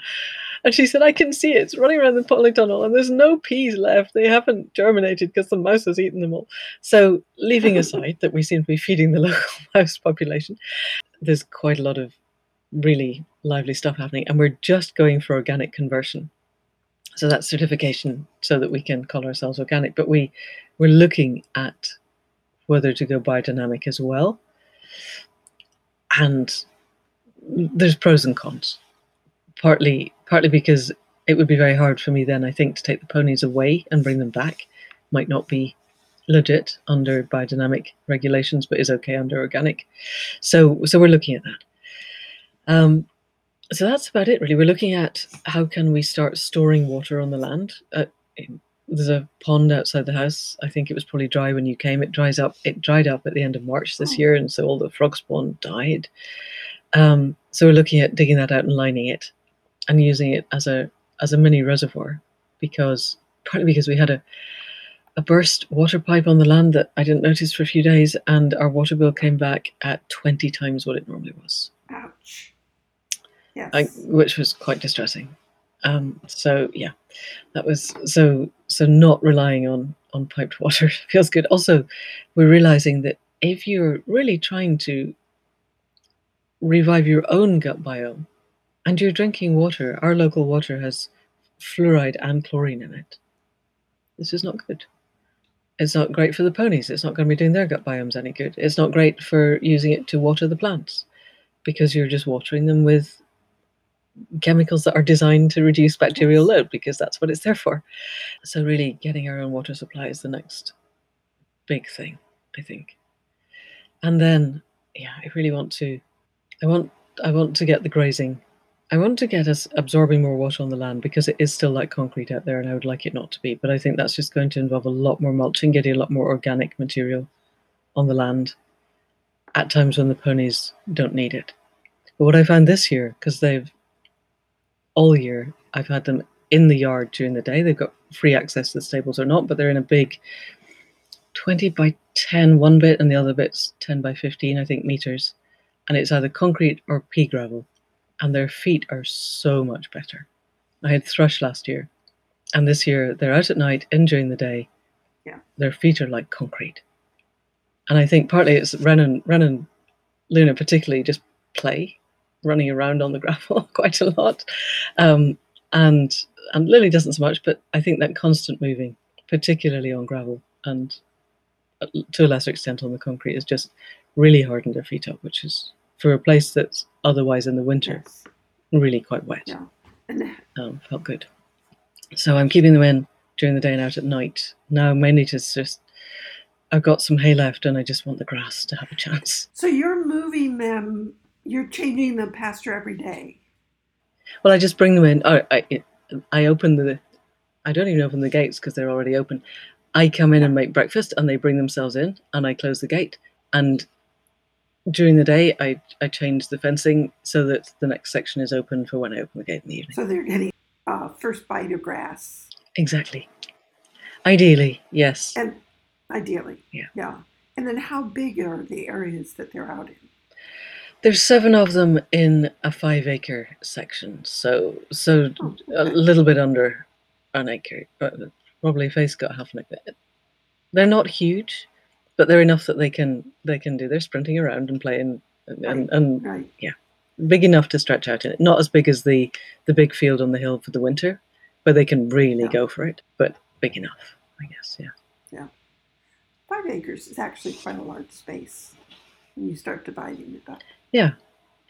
And she said, "I can see it. It's running around the polytunnel, and there's no peas left. They haven't germinated because the mouse has eaten them all." So, leaving aside that we seem to be feeding the local mouse population, there's quite a lot of really lively stuff happening, and we're just going for organic conversion. So that's certification, so that we can call ourselves organic. But we we're looking at whether to go biodynamic as well, and there's pros and cons. Partly, partly because it would be very hard for me then, I think, to take the ponies away and bring them back. Might not be legit under biodynamic regulations, but is okay under organic. So, so we're looking at that. Um, so that's about it, really. We're looking at how can we start storing water on the land. Uh, there's a pond outside the house. I think it was probably dry when you came. It dries up. It dried up at the end of March this year, and so all the frog spawn died. Um, so we're looking at digging that out and lining it, and using it as a as a mini reservoir, because partly because we had a a burst water pipe on the land that I didn't notice for a few days, and our water bill came back at twenty times what it normally was, Ouch. Yes. I, which was quite distressing. Um, so yeah, that was so so not relying on on piped water feels good. Also, we're realizing that if you're really trying to revive your own gut biome, and you're drinking water, our local water has fluoride and chlorine in it. This is not good. It's not great for the ponies. It's not going to be doing their gut biomes any good. It's not great for using it to water the plants because you're just watering them with chemicals that are designed to reduce bacterial load because that's what it's there for. So, really, getting our own water supply is the next big thing, I think. And then, yeah, I really want to, I want, I want to get the grazing. I want to get us absorbing more water on the land because it is still like concrete out there, and I would like it not to be. But I think that's just going to involve a lot more mulching, getting a lot more organic material on the land at times when the ponies don't need it. But what I found this year, because they've all year, I've had them in the yard during the day. They've got free access to the stables or not, but they're in a big 20 by 10 one bit and the other bit's 10 by 15, I think, meters. And it's either concrete or pea gravel. And their feet are so much better. I had thrush last year, and this year they're out at night in during the day. Yeah. Their feet are like concrete. And I think partly it's Ren and, Ren and Luna particularly just play, running around on the gravel quite a lot. Um, and and Lily doesn't so much, but I think that constant moving, particularly on gravel and uh, to a lesser extent on the concrete, has just really hardened their feet up, which is for a place that's otherwise in the winter Yes. really quite wet. Yeah. Um, felt good. So I'm keeping them in during the day and out at night. Now mainly to just I've got some hay left and I just want the grass to have a chance. so you're moving them. You're changing the pasture every day. Well, I just bring them in. I I, I open the. I don't even open the gates because they're already open. I come in and make breakfast, and they bring themselves in, and I close the gate. And during the day, I I change the fencing so that the next section is open for when I open the gate in the evening. So they're getting uh, first bite of grass. Exactly. Ideally, yes. And ideally. Yeah. Yeah. And then how big are the areas that they're out in? There's seven of them in a five acre section, so so Oh, a little bit under an acre. But probably Faith's got half an acre. They're not huge, but they're enough that they can they can do. They're sprinting around and playing and, and, and Right. big enough to stretch out in it. Not as big as the the big field on the hill for the winter, where they can really Yeah. go for it, but big enough, I guess. Yeah. Yeah, Five acres is actually quite a large space when you start dividing it up. Yeah,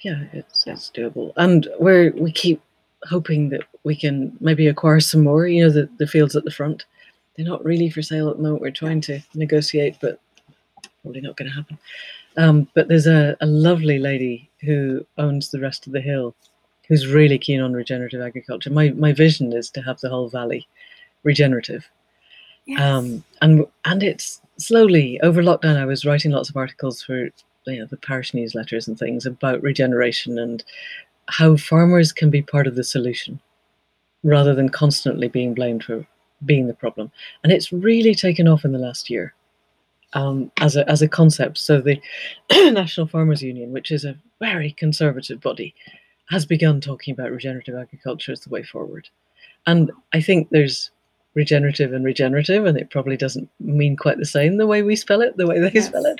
yeah, it's it's doable, and we're we keep hoping that we can maybe acquire some more. You know, the the fields at the front, they're not really for sale at the moment. We're trying to negotiate, but probably not going to happen. Um, but there's a, a lovely lady who owns the rest of the hill, who's really keen on regenerative agriculture. My my vision is to have the whole valley regenerative Yes. um, and and it's slowly over lockdown. I was writing lots of articles for you know the parish newsletters and things about regeneration and how farmers can be part of the solution rather than constantly being blamed for being the problem. And it's really taken off in the last year um, as a as a concept. So the National Farmers Union, which is a very conservative body, has begun talking about regenerative agriculture as the way forward. And I think there's regenerative and regenerative, and it probably doesn't mean quite the same the way we spell it, the way they spell it,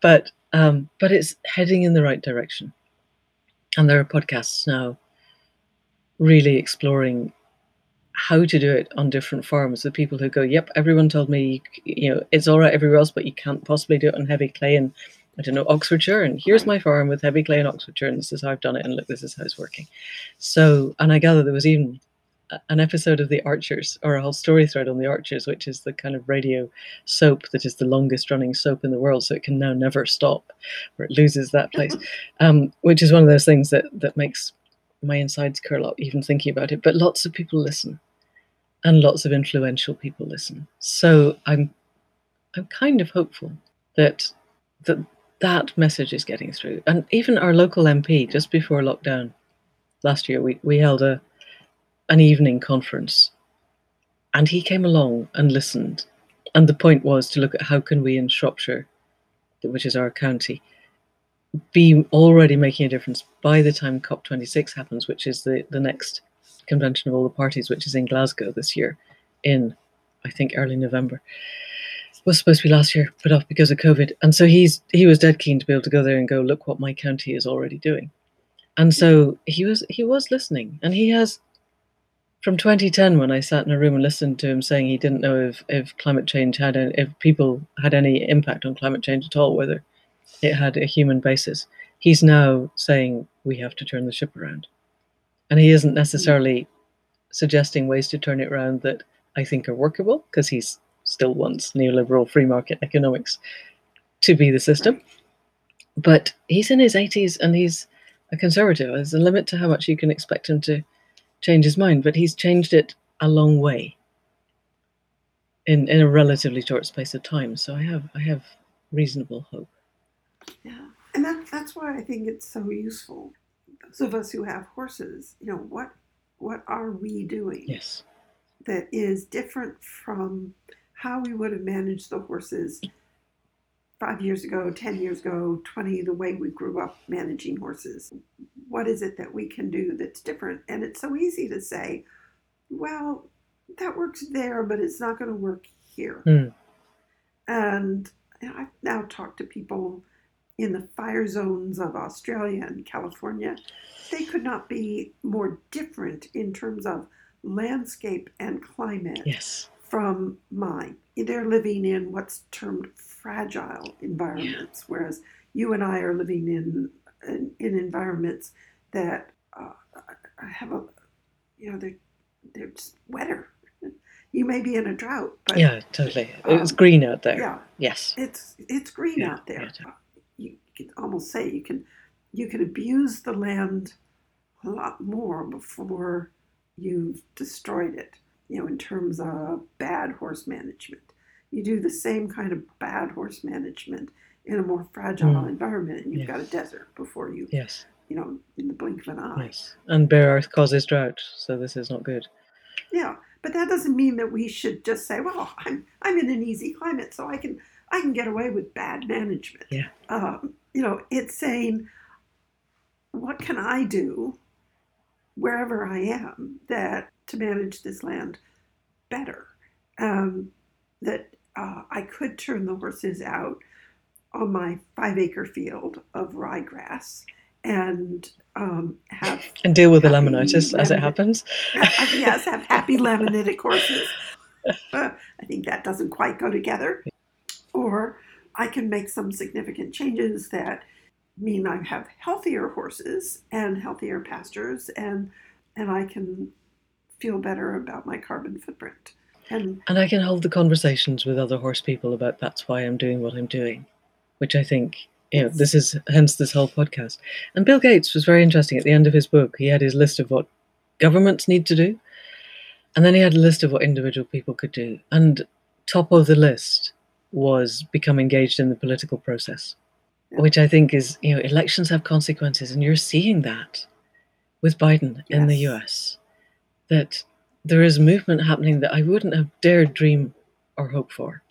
but um, but it's heading in the right direction. And there are podcasts now really exploring how to do it on different farms. The people who go, "Yep, everyone told me you know it's all right everywhere else, but you can't possibly do it on heavy clay in I don't know Oxfordshire, and here's my farm with heavy clay in Oxfordshire, and this is how I've done it, and look, this is how it's working." So, and I gather there was even an episode of the Archers, or a whole story thread on the Archers, which is the kind of radio soap that is the longest running soap in the world, so it can now never stop, or it loses that place, um, which is one of those things that that makes my insides curl up even thinking about it. But lots of people listen, and lots of influential people listen. So I'm I'm kind of hopeful that that that message is getting through, and even our local MP just before lockdown last year, we we held a an evening conference. And he came along and listened. And the point was to look at how can we in shropshire which is our county be already making a difference by the time cop26 happens which is the, the next convention of all the parties which is in glasgow this year in i think early november was supposed to be last year put off because of covid and so he's he was dead keen to be able to go there and go look what my county is already doing and so he was he was listening and he has from 2010 when I sat in a room and listened to him saying he didn't know if, if climate change had any, if people had any impact on climate change at all, whether it had a human basis. He's now saying we have to turn the ship around. And he isn't necessarily suggesting ways to turn it around that I think are workable, because he's still wants neoliberal free market economics to be the system. But he's in his 80s and he's a conservative. There's a limit to how much you can expect him to change his mind, but he's changed it a long way in in a relatively short space of time. So I have I have reasonable hope. Yeah, and that, that's why I think it's so useful. Those of us who have horses, you know, what what are we doing Yes. that is different from how we would have managed the horses five years ago, ten years ago, twenty, the way we grew up managing horses? What is it that we can do that's different? And it's so easy to say, well, that works there, but it's not going to work here. Hmm. And I've now talked to people in the fire zones of Australia and California. They could not be more different in terms of landscape and climate Yes. from mine. They're living in what's termed fragile environments, whereas you and I are living in in, in environments that uh, have a you know they're they're just wetter. You may be in a drought, but Yeah, totally. It's um, green out there. yeah, Yes. it's it's green Yeah, out there. yeah, totally. You almost say you can you can abuse the land a lot more before you've destroyed it. You know, in terms of bad horse management, you do the same kind of bad horse management in a more fragile Mm. environment, and you've got a desert before you, Yes. you know, in the blink of an eye. Yes. And bare earth causes drought, so this is not good. Yeah, but that doesn't mean that we should just say, "Well, I'm I'm in an easy climate, so I can I can get away with bad management." Yeah. Um, you know, it's saying, "What can I do wherever I am that to manage this land better?" Um, that uh, I could turn the horses out on my five acre field of ryegrass and um, have And deal with the laminitis as it happens. yes, have happy laminitic horses. Uh, I think that doesn't quite go together. Or I can make some significant changes that mean I have healthier horses and healthier pastures, and and I can feel better about my carbon footprint. And And I can hold the conversations with other horse people about that's why I'm doing what I'm doing, which I think, you know, this is hence this whole podcast. And Bill Gates was very interesting. At the end of his book, he had his list of what governments need to do. And then he had a list of what individual people could do. And top of the list was become engaged in the political process, Yeah. which I think is, you know, elections have consequences. And you're seeing that with Biden in the US, that there is movement happening that I wouldn't have dared dream or hope for.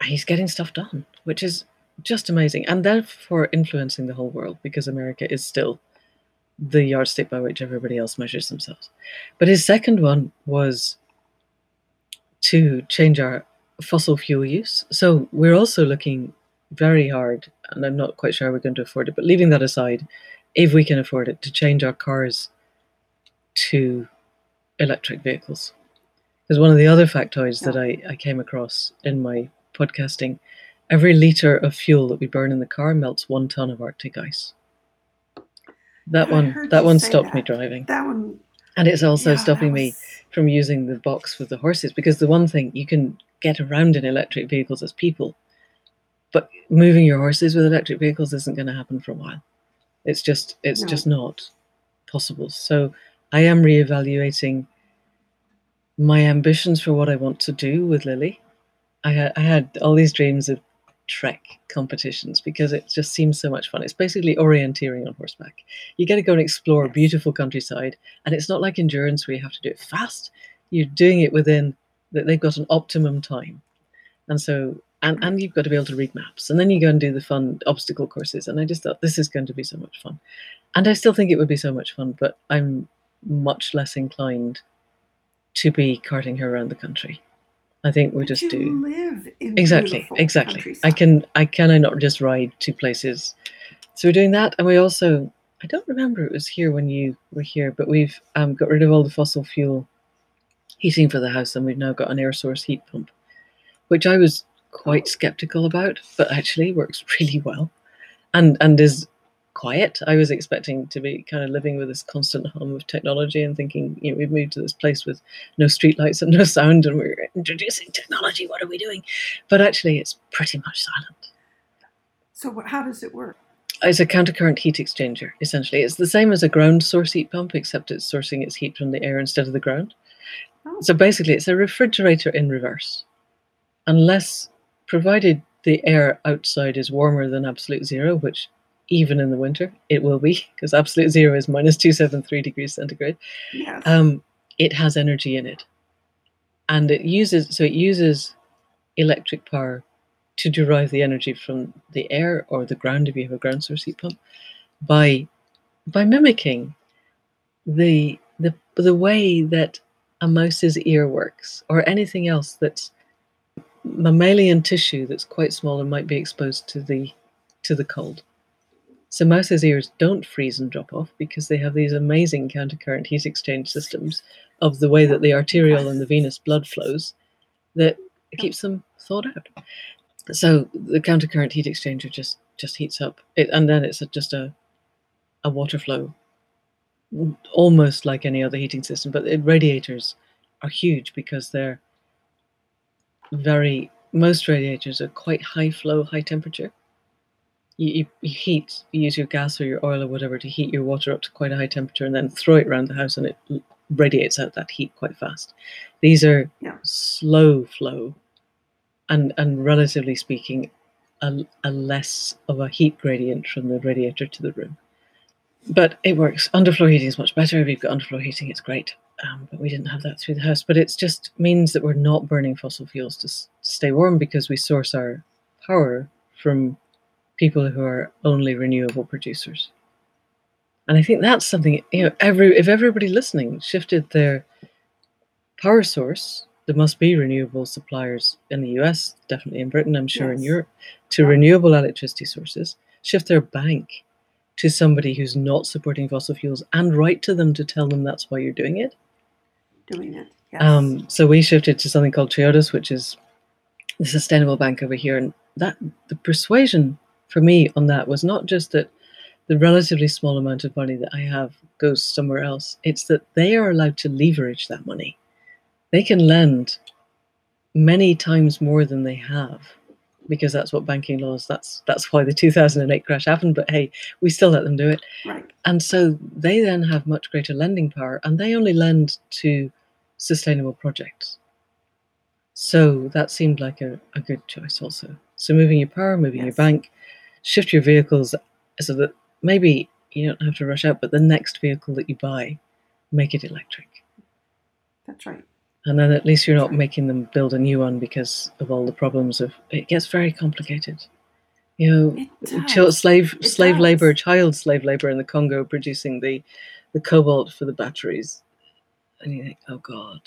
And he's getting stuff done, which is just amazing. And therefore influencing the whole world because America is still the yardstick by which everybody else measures themselves. But his second one was to change our fossil fuel use. So we're also looking very hard, and I'm not quite sure we're going to afford it, but leaving that aside, if we can afford it, to change our cars to electric vehicles. Because one of the other factoids that I, I came across in my podcasting, every litre of fuel that we burn in the car melts one ton of Arctic ice. That I one that one stopped me driving. that one, And it's also yeah, that stopping me was- from using the box with the horses because the one thing you can get around in electric vehicles as people, but moving your horses with electric vehicles isn't going to happen for a while. It's just it's No. just not possible. So I am reevaluating my ambitions for what I want to do with Lily. I had I had all these dreams of trek competitions because it just seems so much fun. It's basically orienteering on horseback. You get to go and explore Yes. beautiful countryside, and it's not like endurance where you have to do it fast. You're doing it within that they've got an optimum time, and so and and you've got to be able to read maps, and then you go and do the fun obstacle courses. And I just thought this is going to be so much fun, and I still think it would be so much fun, but I'm much less inclined to be carting her around the country. I think we just do. live in exactly exactly. I can i can i not just ride to places? So we're doing that and we also i don't remember it was here when you were here but we've um, got rid of all the fossil fuel heating for the house and we've now got an air source heat pump which i was quite Oh. skeptical about but actually works really well. And and is quiet. I was expecting to be kind of living with this constant hum of technology and thinking you know we've moved to this place with no streetlights and no sound and we're introducing technology. What are we doing? But actually it's pretty much silent. So what, how does it work? it's a countercurrent heat exchanger essentially. It's the same as a ground source heat pump except it's sourcing its heat from the air instead of the ground. Oh, so basically it's a refrigerator in reverse. Unless provided the air outside is warmer than absolute zero which even in the winter it will be because absolute zero is minus 273 degrees centigrade. Yes. um, it has energy in it. And it uses so it uses electric power to derive the energy from the air or the ground if you have a ground source heat pump by by mimicking the the the way that a mouse's ear works or anything else that's mammalian tissue that's quite small and might be exposed to the to the cold so mouse's ears don't freeze and drop off because they have these amazing countercurrent heat exchange systems of the way that the arterial and the venous blood flows that keeps them thawed out. So the countercurrent heat exchanger just just heats up, it, and then it's just a a water flow, almost like any other heating system. But it, radiators are huge because they're very most radiators are quite high flow, high temperature. You, you, heat, you use your gas or your oil or whatever to heat your water up to quite a high temperature and then throw it around the house and it radiates out that heat quite fast. These are Yeah. slow flow and, and relatively speaking, a, a less of a heat gradient from the radiator to the room. But it works. Underfloor heating is much better. If you've got underfloor heating, it's great. Um, but we didn't have that through the house. But it just means that we're not burning fossil fuels to s- stay warm because we source our power from people who are only renewable producers. And I think that's something you know. Every if everybody listening shifted their power source, there must be renewable suppliers in the US, definitely in Britain, I'm sure in Europe, to Yeah. renewable electricity sources. Shift their bank to somebody who's not supporting fossil fuels and write to them to tell them that's why you're doing it. Doing it. Yes. Um, so we shifted to something called Triodos, which is the sustainable bank over here, and that the persuasion for me on that was not just that the relatively small amount of money that I have goes somewhere else. It's that they are allowed to leverage that money. They can lend many times more than they have because that's what banking laws that's that's why the 2008 crash happened but hey we still let them do it right. and so they then have much greater lending power and they only lend to sustainable projects. So that seemed like a, a good choice also. So moving your power, moving your bank, shift your vehicles so that maybe you don't have to rush out, but the next vehicle that you buy, make it electric. That's right. And then at least you're not making them build a new one because of all the problems of it gets very complicated. You know, It Chil- does. slave It slave labor, child slave labor in the Congo producing the the cobalt for the batteries, and you think, oh god,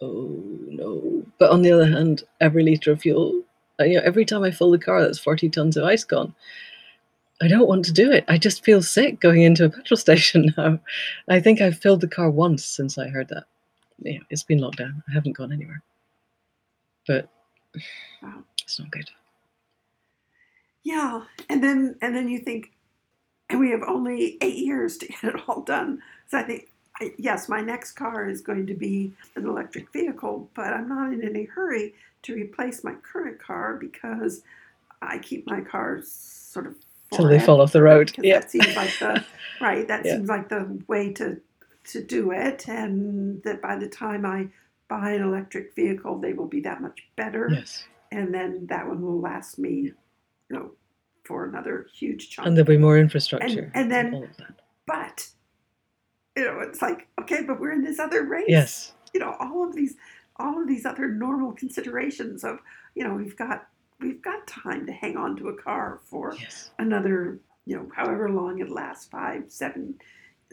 oh no. But on the other hand, every liter of fuel, Uh, you know, every time I fill the car, that's forty tons of ice gone. I don't want to do it. I just feel sick going into a petrol station now. I think I've filled the car once since I heard that. Yeah, it's been locked down. I haven't gone anywhere. But Wow. it's not good. Yeah, and then and then you think, and we have only eight years to get it all done. So I think, yes, my next car is going to be an electric vehicle, but I'm not in any hurry to replace my current car because I keep my cars sort of Till they fall off the road. Yeah. that seems like the right. That Yeah. seems like the way to to do it, and that by the time I buy an electric vehicle, they will be that much better Yes. and then that one will last me, you know, for another huge chunk. And there'll be more infrastructure. and then- all of that. but you know, it's like okay, but we're in this other race. Yes. You know, all of these, all of these other normal considerations of, you know, we've got we've got time to hang on to a car for Yes. another, you know, however long it lasts, five, seven,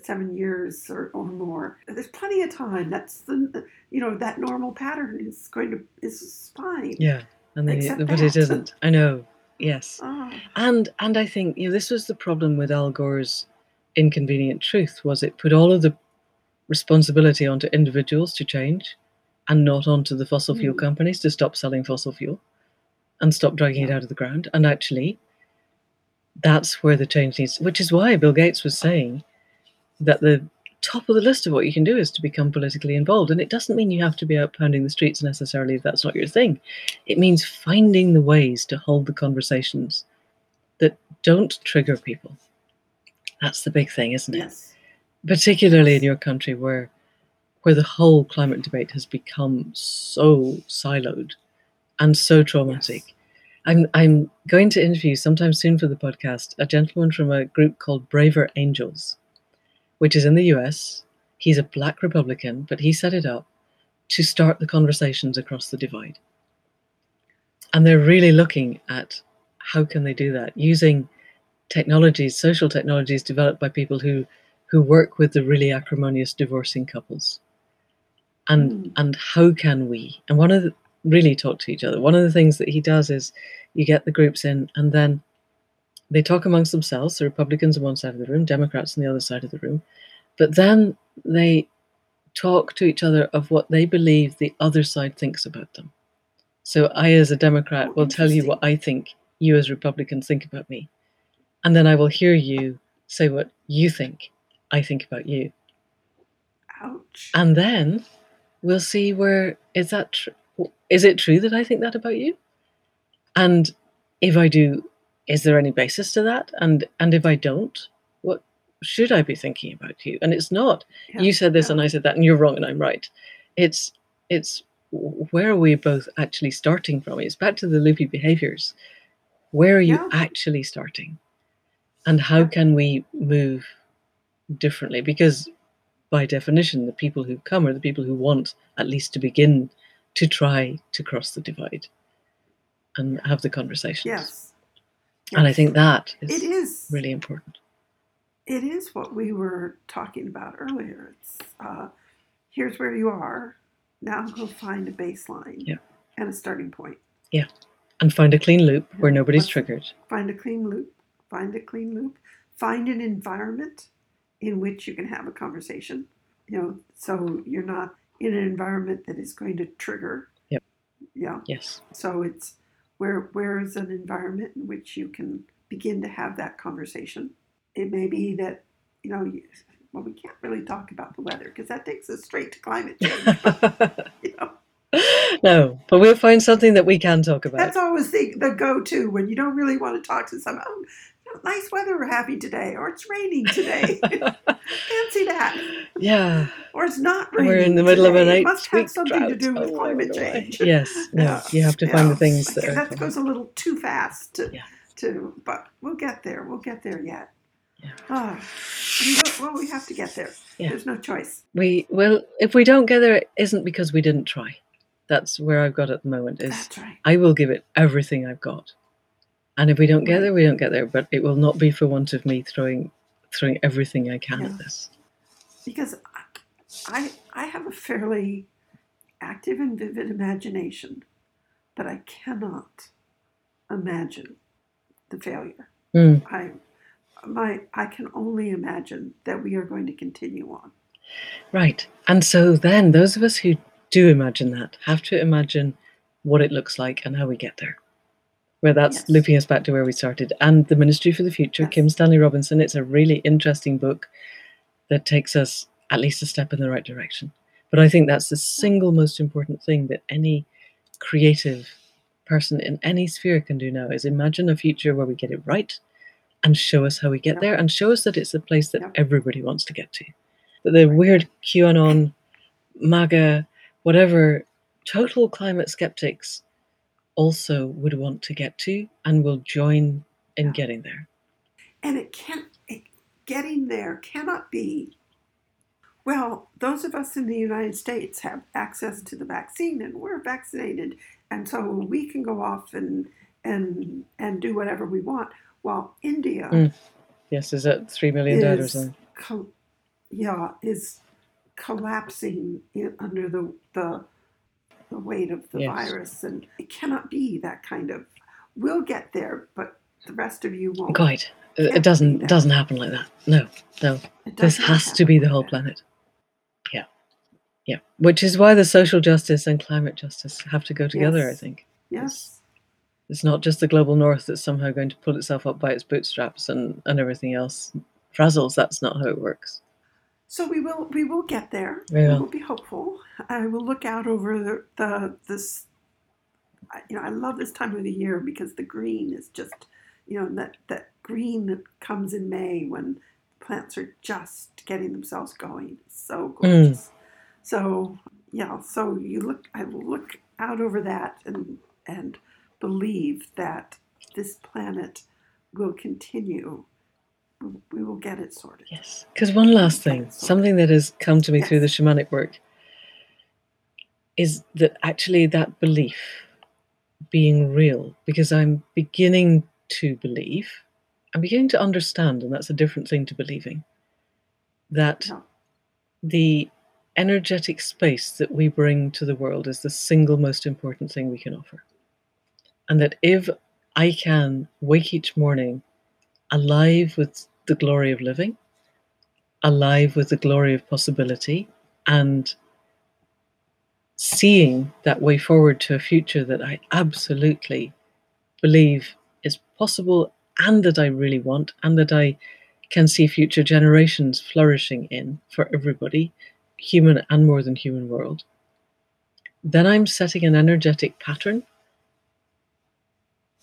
seven years or, or more. There's plenty of time. That's the, you know, that normal pattern is going to is fine. Yeah. And then, Except but it that. isn't. I know. Yes. Ah, And and I think you know this was the problem with Al Gore's inconvenient truth was it put all of the responsibility onto individuals to change and not onto the fossil fuel Mm. companies to stop selling fossil fuel and stop dragging it out of the ground. And actually that's where the change needs which is why Bill Gates was saying that the top of the list of what you can do is to become politically involved. And it doesn't mean you have to be out pounding the streets necessarily if that's not your thing. It means finding the ways to hold the conversations that don't trigger people. That's the big thing, isn't it? yes. Particularly in your country where where the whole climate debate has become so siloed and so traumatic. Yes. I'm I'm going to interview sometime soon for the podcast a gentleman from a group called Braver Angels, which is in the US. He's a black Republican, but he set it up to start the conversations across the divide. And they're really looking at how can they do that using technologies, social technologies developed by people who who work with the really acrimonious divorcing couples. And Mm. and how can we? And one of the really talk to each other. One of the things that he does is you get the groups in and then they talk amongst themselves, the Republicans on one side of the room, Democrats on the other side of the room, but then they talk to each other of what they believe the other side thinks about them. So I, as a Democrat, will tell you what I think you, as Republicans, think about me. And then I will hear you say what you think I think about you. Ouch. And then we'll see where is that tr- is it true that I think that about you? And if I do, is there any basis to that? And and if I don't, what should I be thinking about you? And it's not Yeah, you said this yeah. and I said that and you're wrong and I'm right. It's it's where are we both actually starting from? It's back to the loopy behaviors. Where are you Yeah. actually starting? And how can we move differently? Because by definition, the people who come are the people who want at least to begin to try to cross the divide and have the conversations. Yes. And I think that it is is really important. it is what we were talking about earlier. It's uh, here's where you are. Now go find a baseline Yeah. and a starting point. Yeah. And find a clean loop where nobody's what's- triggered. Find a clean loop. Find a clean loop. Find an environment in which you can have a conversation. You know, so you're not in an environment that is going to trigger. Yep. Yeah. Yes. So it's where where is an environment in which you can begin to have that conversation. It may be that you know, you, well, we can't really talk about the weather because that takes us straight to climate change. You know, no, but we'll find something that we can talk about. that's always the the go to when you don't really want to talk to someone. Oh, nice weather we're having today, or it's raining today. Fancy that, yeah, or it's not raining. we're in the middle of an today. It must have something drought. to do with Oh, climate change. Yes, no, you have to find the things that that goes a little too fast to, Yeah. to but we'll get there. We'll get there yet. Yeah. Ah, well, we have to get there. Yeah. There's no choice. We well, if we don't get there, it isn't because we didn't try. That's where I've got at the moment. Is That's right. I will give it everything I've got, and if we don't get there, we don't get there. But it will not be for want of me throwing throwing everything I can Yeah. at this. Because I, I have a fairly active and vivid imagination, but I cannot imagine the failure. Mm. I, my, I can only imagine that we are going to continue on. Right. And so then those of us who do imagine that have to imagine what it looks like and how we get there. Where that's Yes. looping us back to where we started. And The Ministry for the Future, Yes. Kim Stanley Robinson, it's a really interesting book that takes us at least a step in the right direction. But I think that's the single most important thing that any creative person in any sphere can do now is imagine a future where we get it right and show us how we get Yep. there and show us that it's a place that Yep. everybody wants to get to. That the weird QAnon, MAGA, whatever total climate skeptics also would want to get to and will join in Yeah. getting there. And it can't, it, getting there cannot be, well, those of us in the United States have access to the vaccine and we're vaccinated. And so we can go off and, and, and do whatever we want. While India Mm. Yes, is it three million dead or is, something? col- yeah, is collapsing in, under the, the, the weight of the Yes. virus. And it cannot be that kind of, we'll get there, but the rest of you won't. Quite. Uh, it- Can't It doesn't doesn't happen like that. No, no. This has to be the whole planet. Yeah. Yeah. Which is why the social justice and climate justice have to go together, I think. Yes. It's not just the global north that's somehow going to pull itself up by its bootstraps and, and everything else frazzles. That's not how it works. So we will we will get there. We We will. will be hopeful. I will look out over the, the this. You know, I love this time of the year because the green is just, you know, that that green that comes in May when plants are just getting themselves going. So hmm. gorgeous. So yeah, so you look. I will look out over that and and believe that this planet will continue. We- will get it sorted. Yes. Because one last thing, something that has come to me through the shamanic work is that actually that belief being real, because I'm beginning to believe, I'm beginning to understand, and that's a different thing to believing, that Yeah. the energetic space that we bring to the world is the single most important thing we can offer. And that if I can wake each morning alive with the glory of living, alive with the glory of possibility, and seeing that way forward to a future that I absolutely believe is possible and that I really want and that I can see future generations flourishing in for everybody, human and more than human world, then I'm setting an energetic pattern,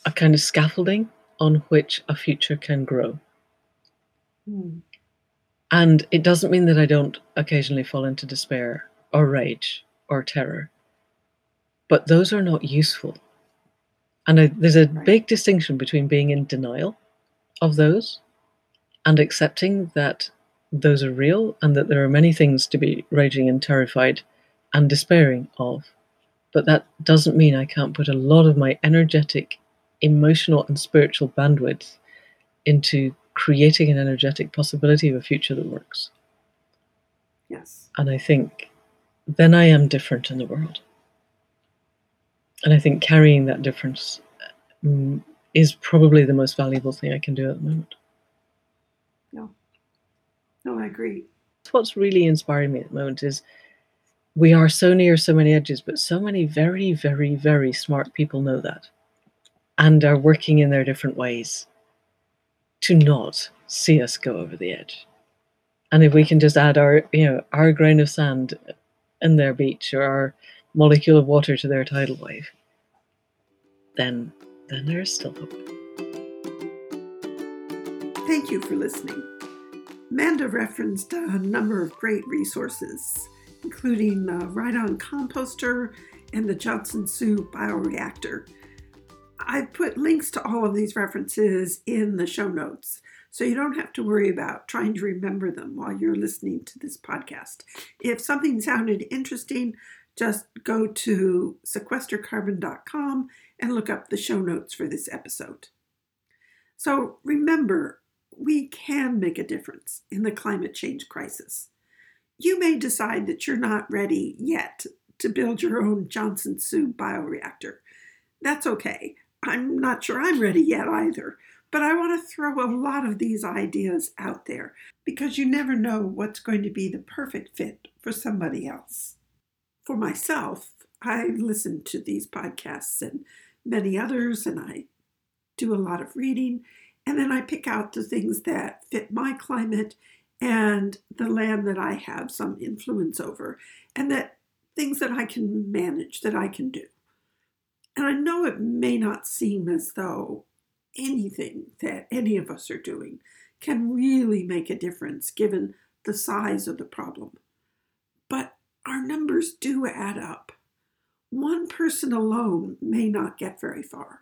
a kind of scaffolding on which a future can grow. Mm. And it doesn't mean that I don't occasionally fall into despair or rage or terror, but those are not useful. And I, there's a right. big distinction between being in denial of those and accepting that those are real and that there are many things to be raging and terrified and despairing of. But that doesn't mean I can't put a lot of my energetic, emotional, and spiritual bandwidth into creating an energetic possibility of a future that works. Yes. And I think then I am different in the world. And I think carrying that difference um, is probably the most valuable thing I can do at the moment. No. No, I agree. What's really inspiring me at the moment is we are so near so many edges, but so many very, very, very smart people know that and are working in their different ways to not see us go over the edge. And if we can just add our, you know, our grain of sand in their beach or our molecule of water to their tidal wave, then then there is still hope. Thank you for listening. Manda referenced a number of great resources, including uh, the Ridan Composter and the Johnson-Su bioreactor. I've put links to all of these references in the show notes, so you don't have to worry about trying to remember them while you're listening to this podcast. If something sounded interesting, just go to sequestercarbon.com and look up the show notes for this episode. So remember, we can make a difference in the climate change crisis. You may decide that you're not ready yet to build your own Johnson-Su bioreactor. That's okay. I'm not sure I'm ready yet either, but I want to throw a lot of these ideas out there because you never know what's going to be the perfect fit for somebody else. For myself, I listen to these podcasts and many others, and I do a lot of reading, and then I pick out the things that fit my climate and the land that I have some influence over, and that things that I can manage, that I can do. And I know it may not seem as though anything that any of us are doing can really make a difference given the size of the problem. But our numbers do add up. One person alone may not get very far.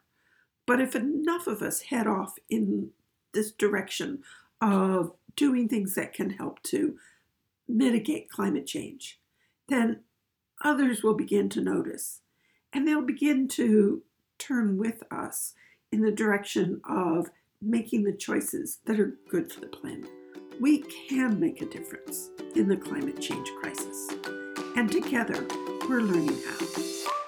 But if enough of us head off in this direction of doing things that can help to mitigate climate change, then others will begin to notice and they'll begin to turn with us in the direction of making the choices that are good for the planet. We can make a difference in the climate change crisis, and together we're learning how.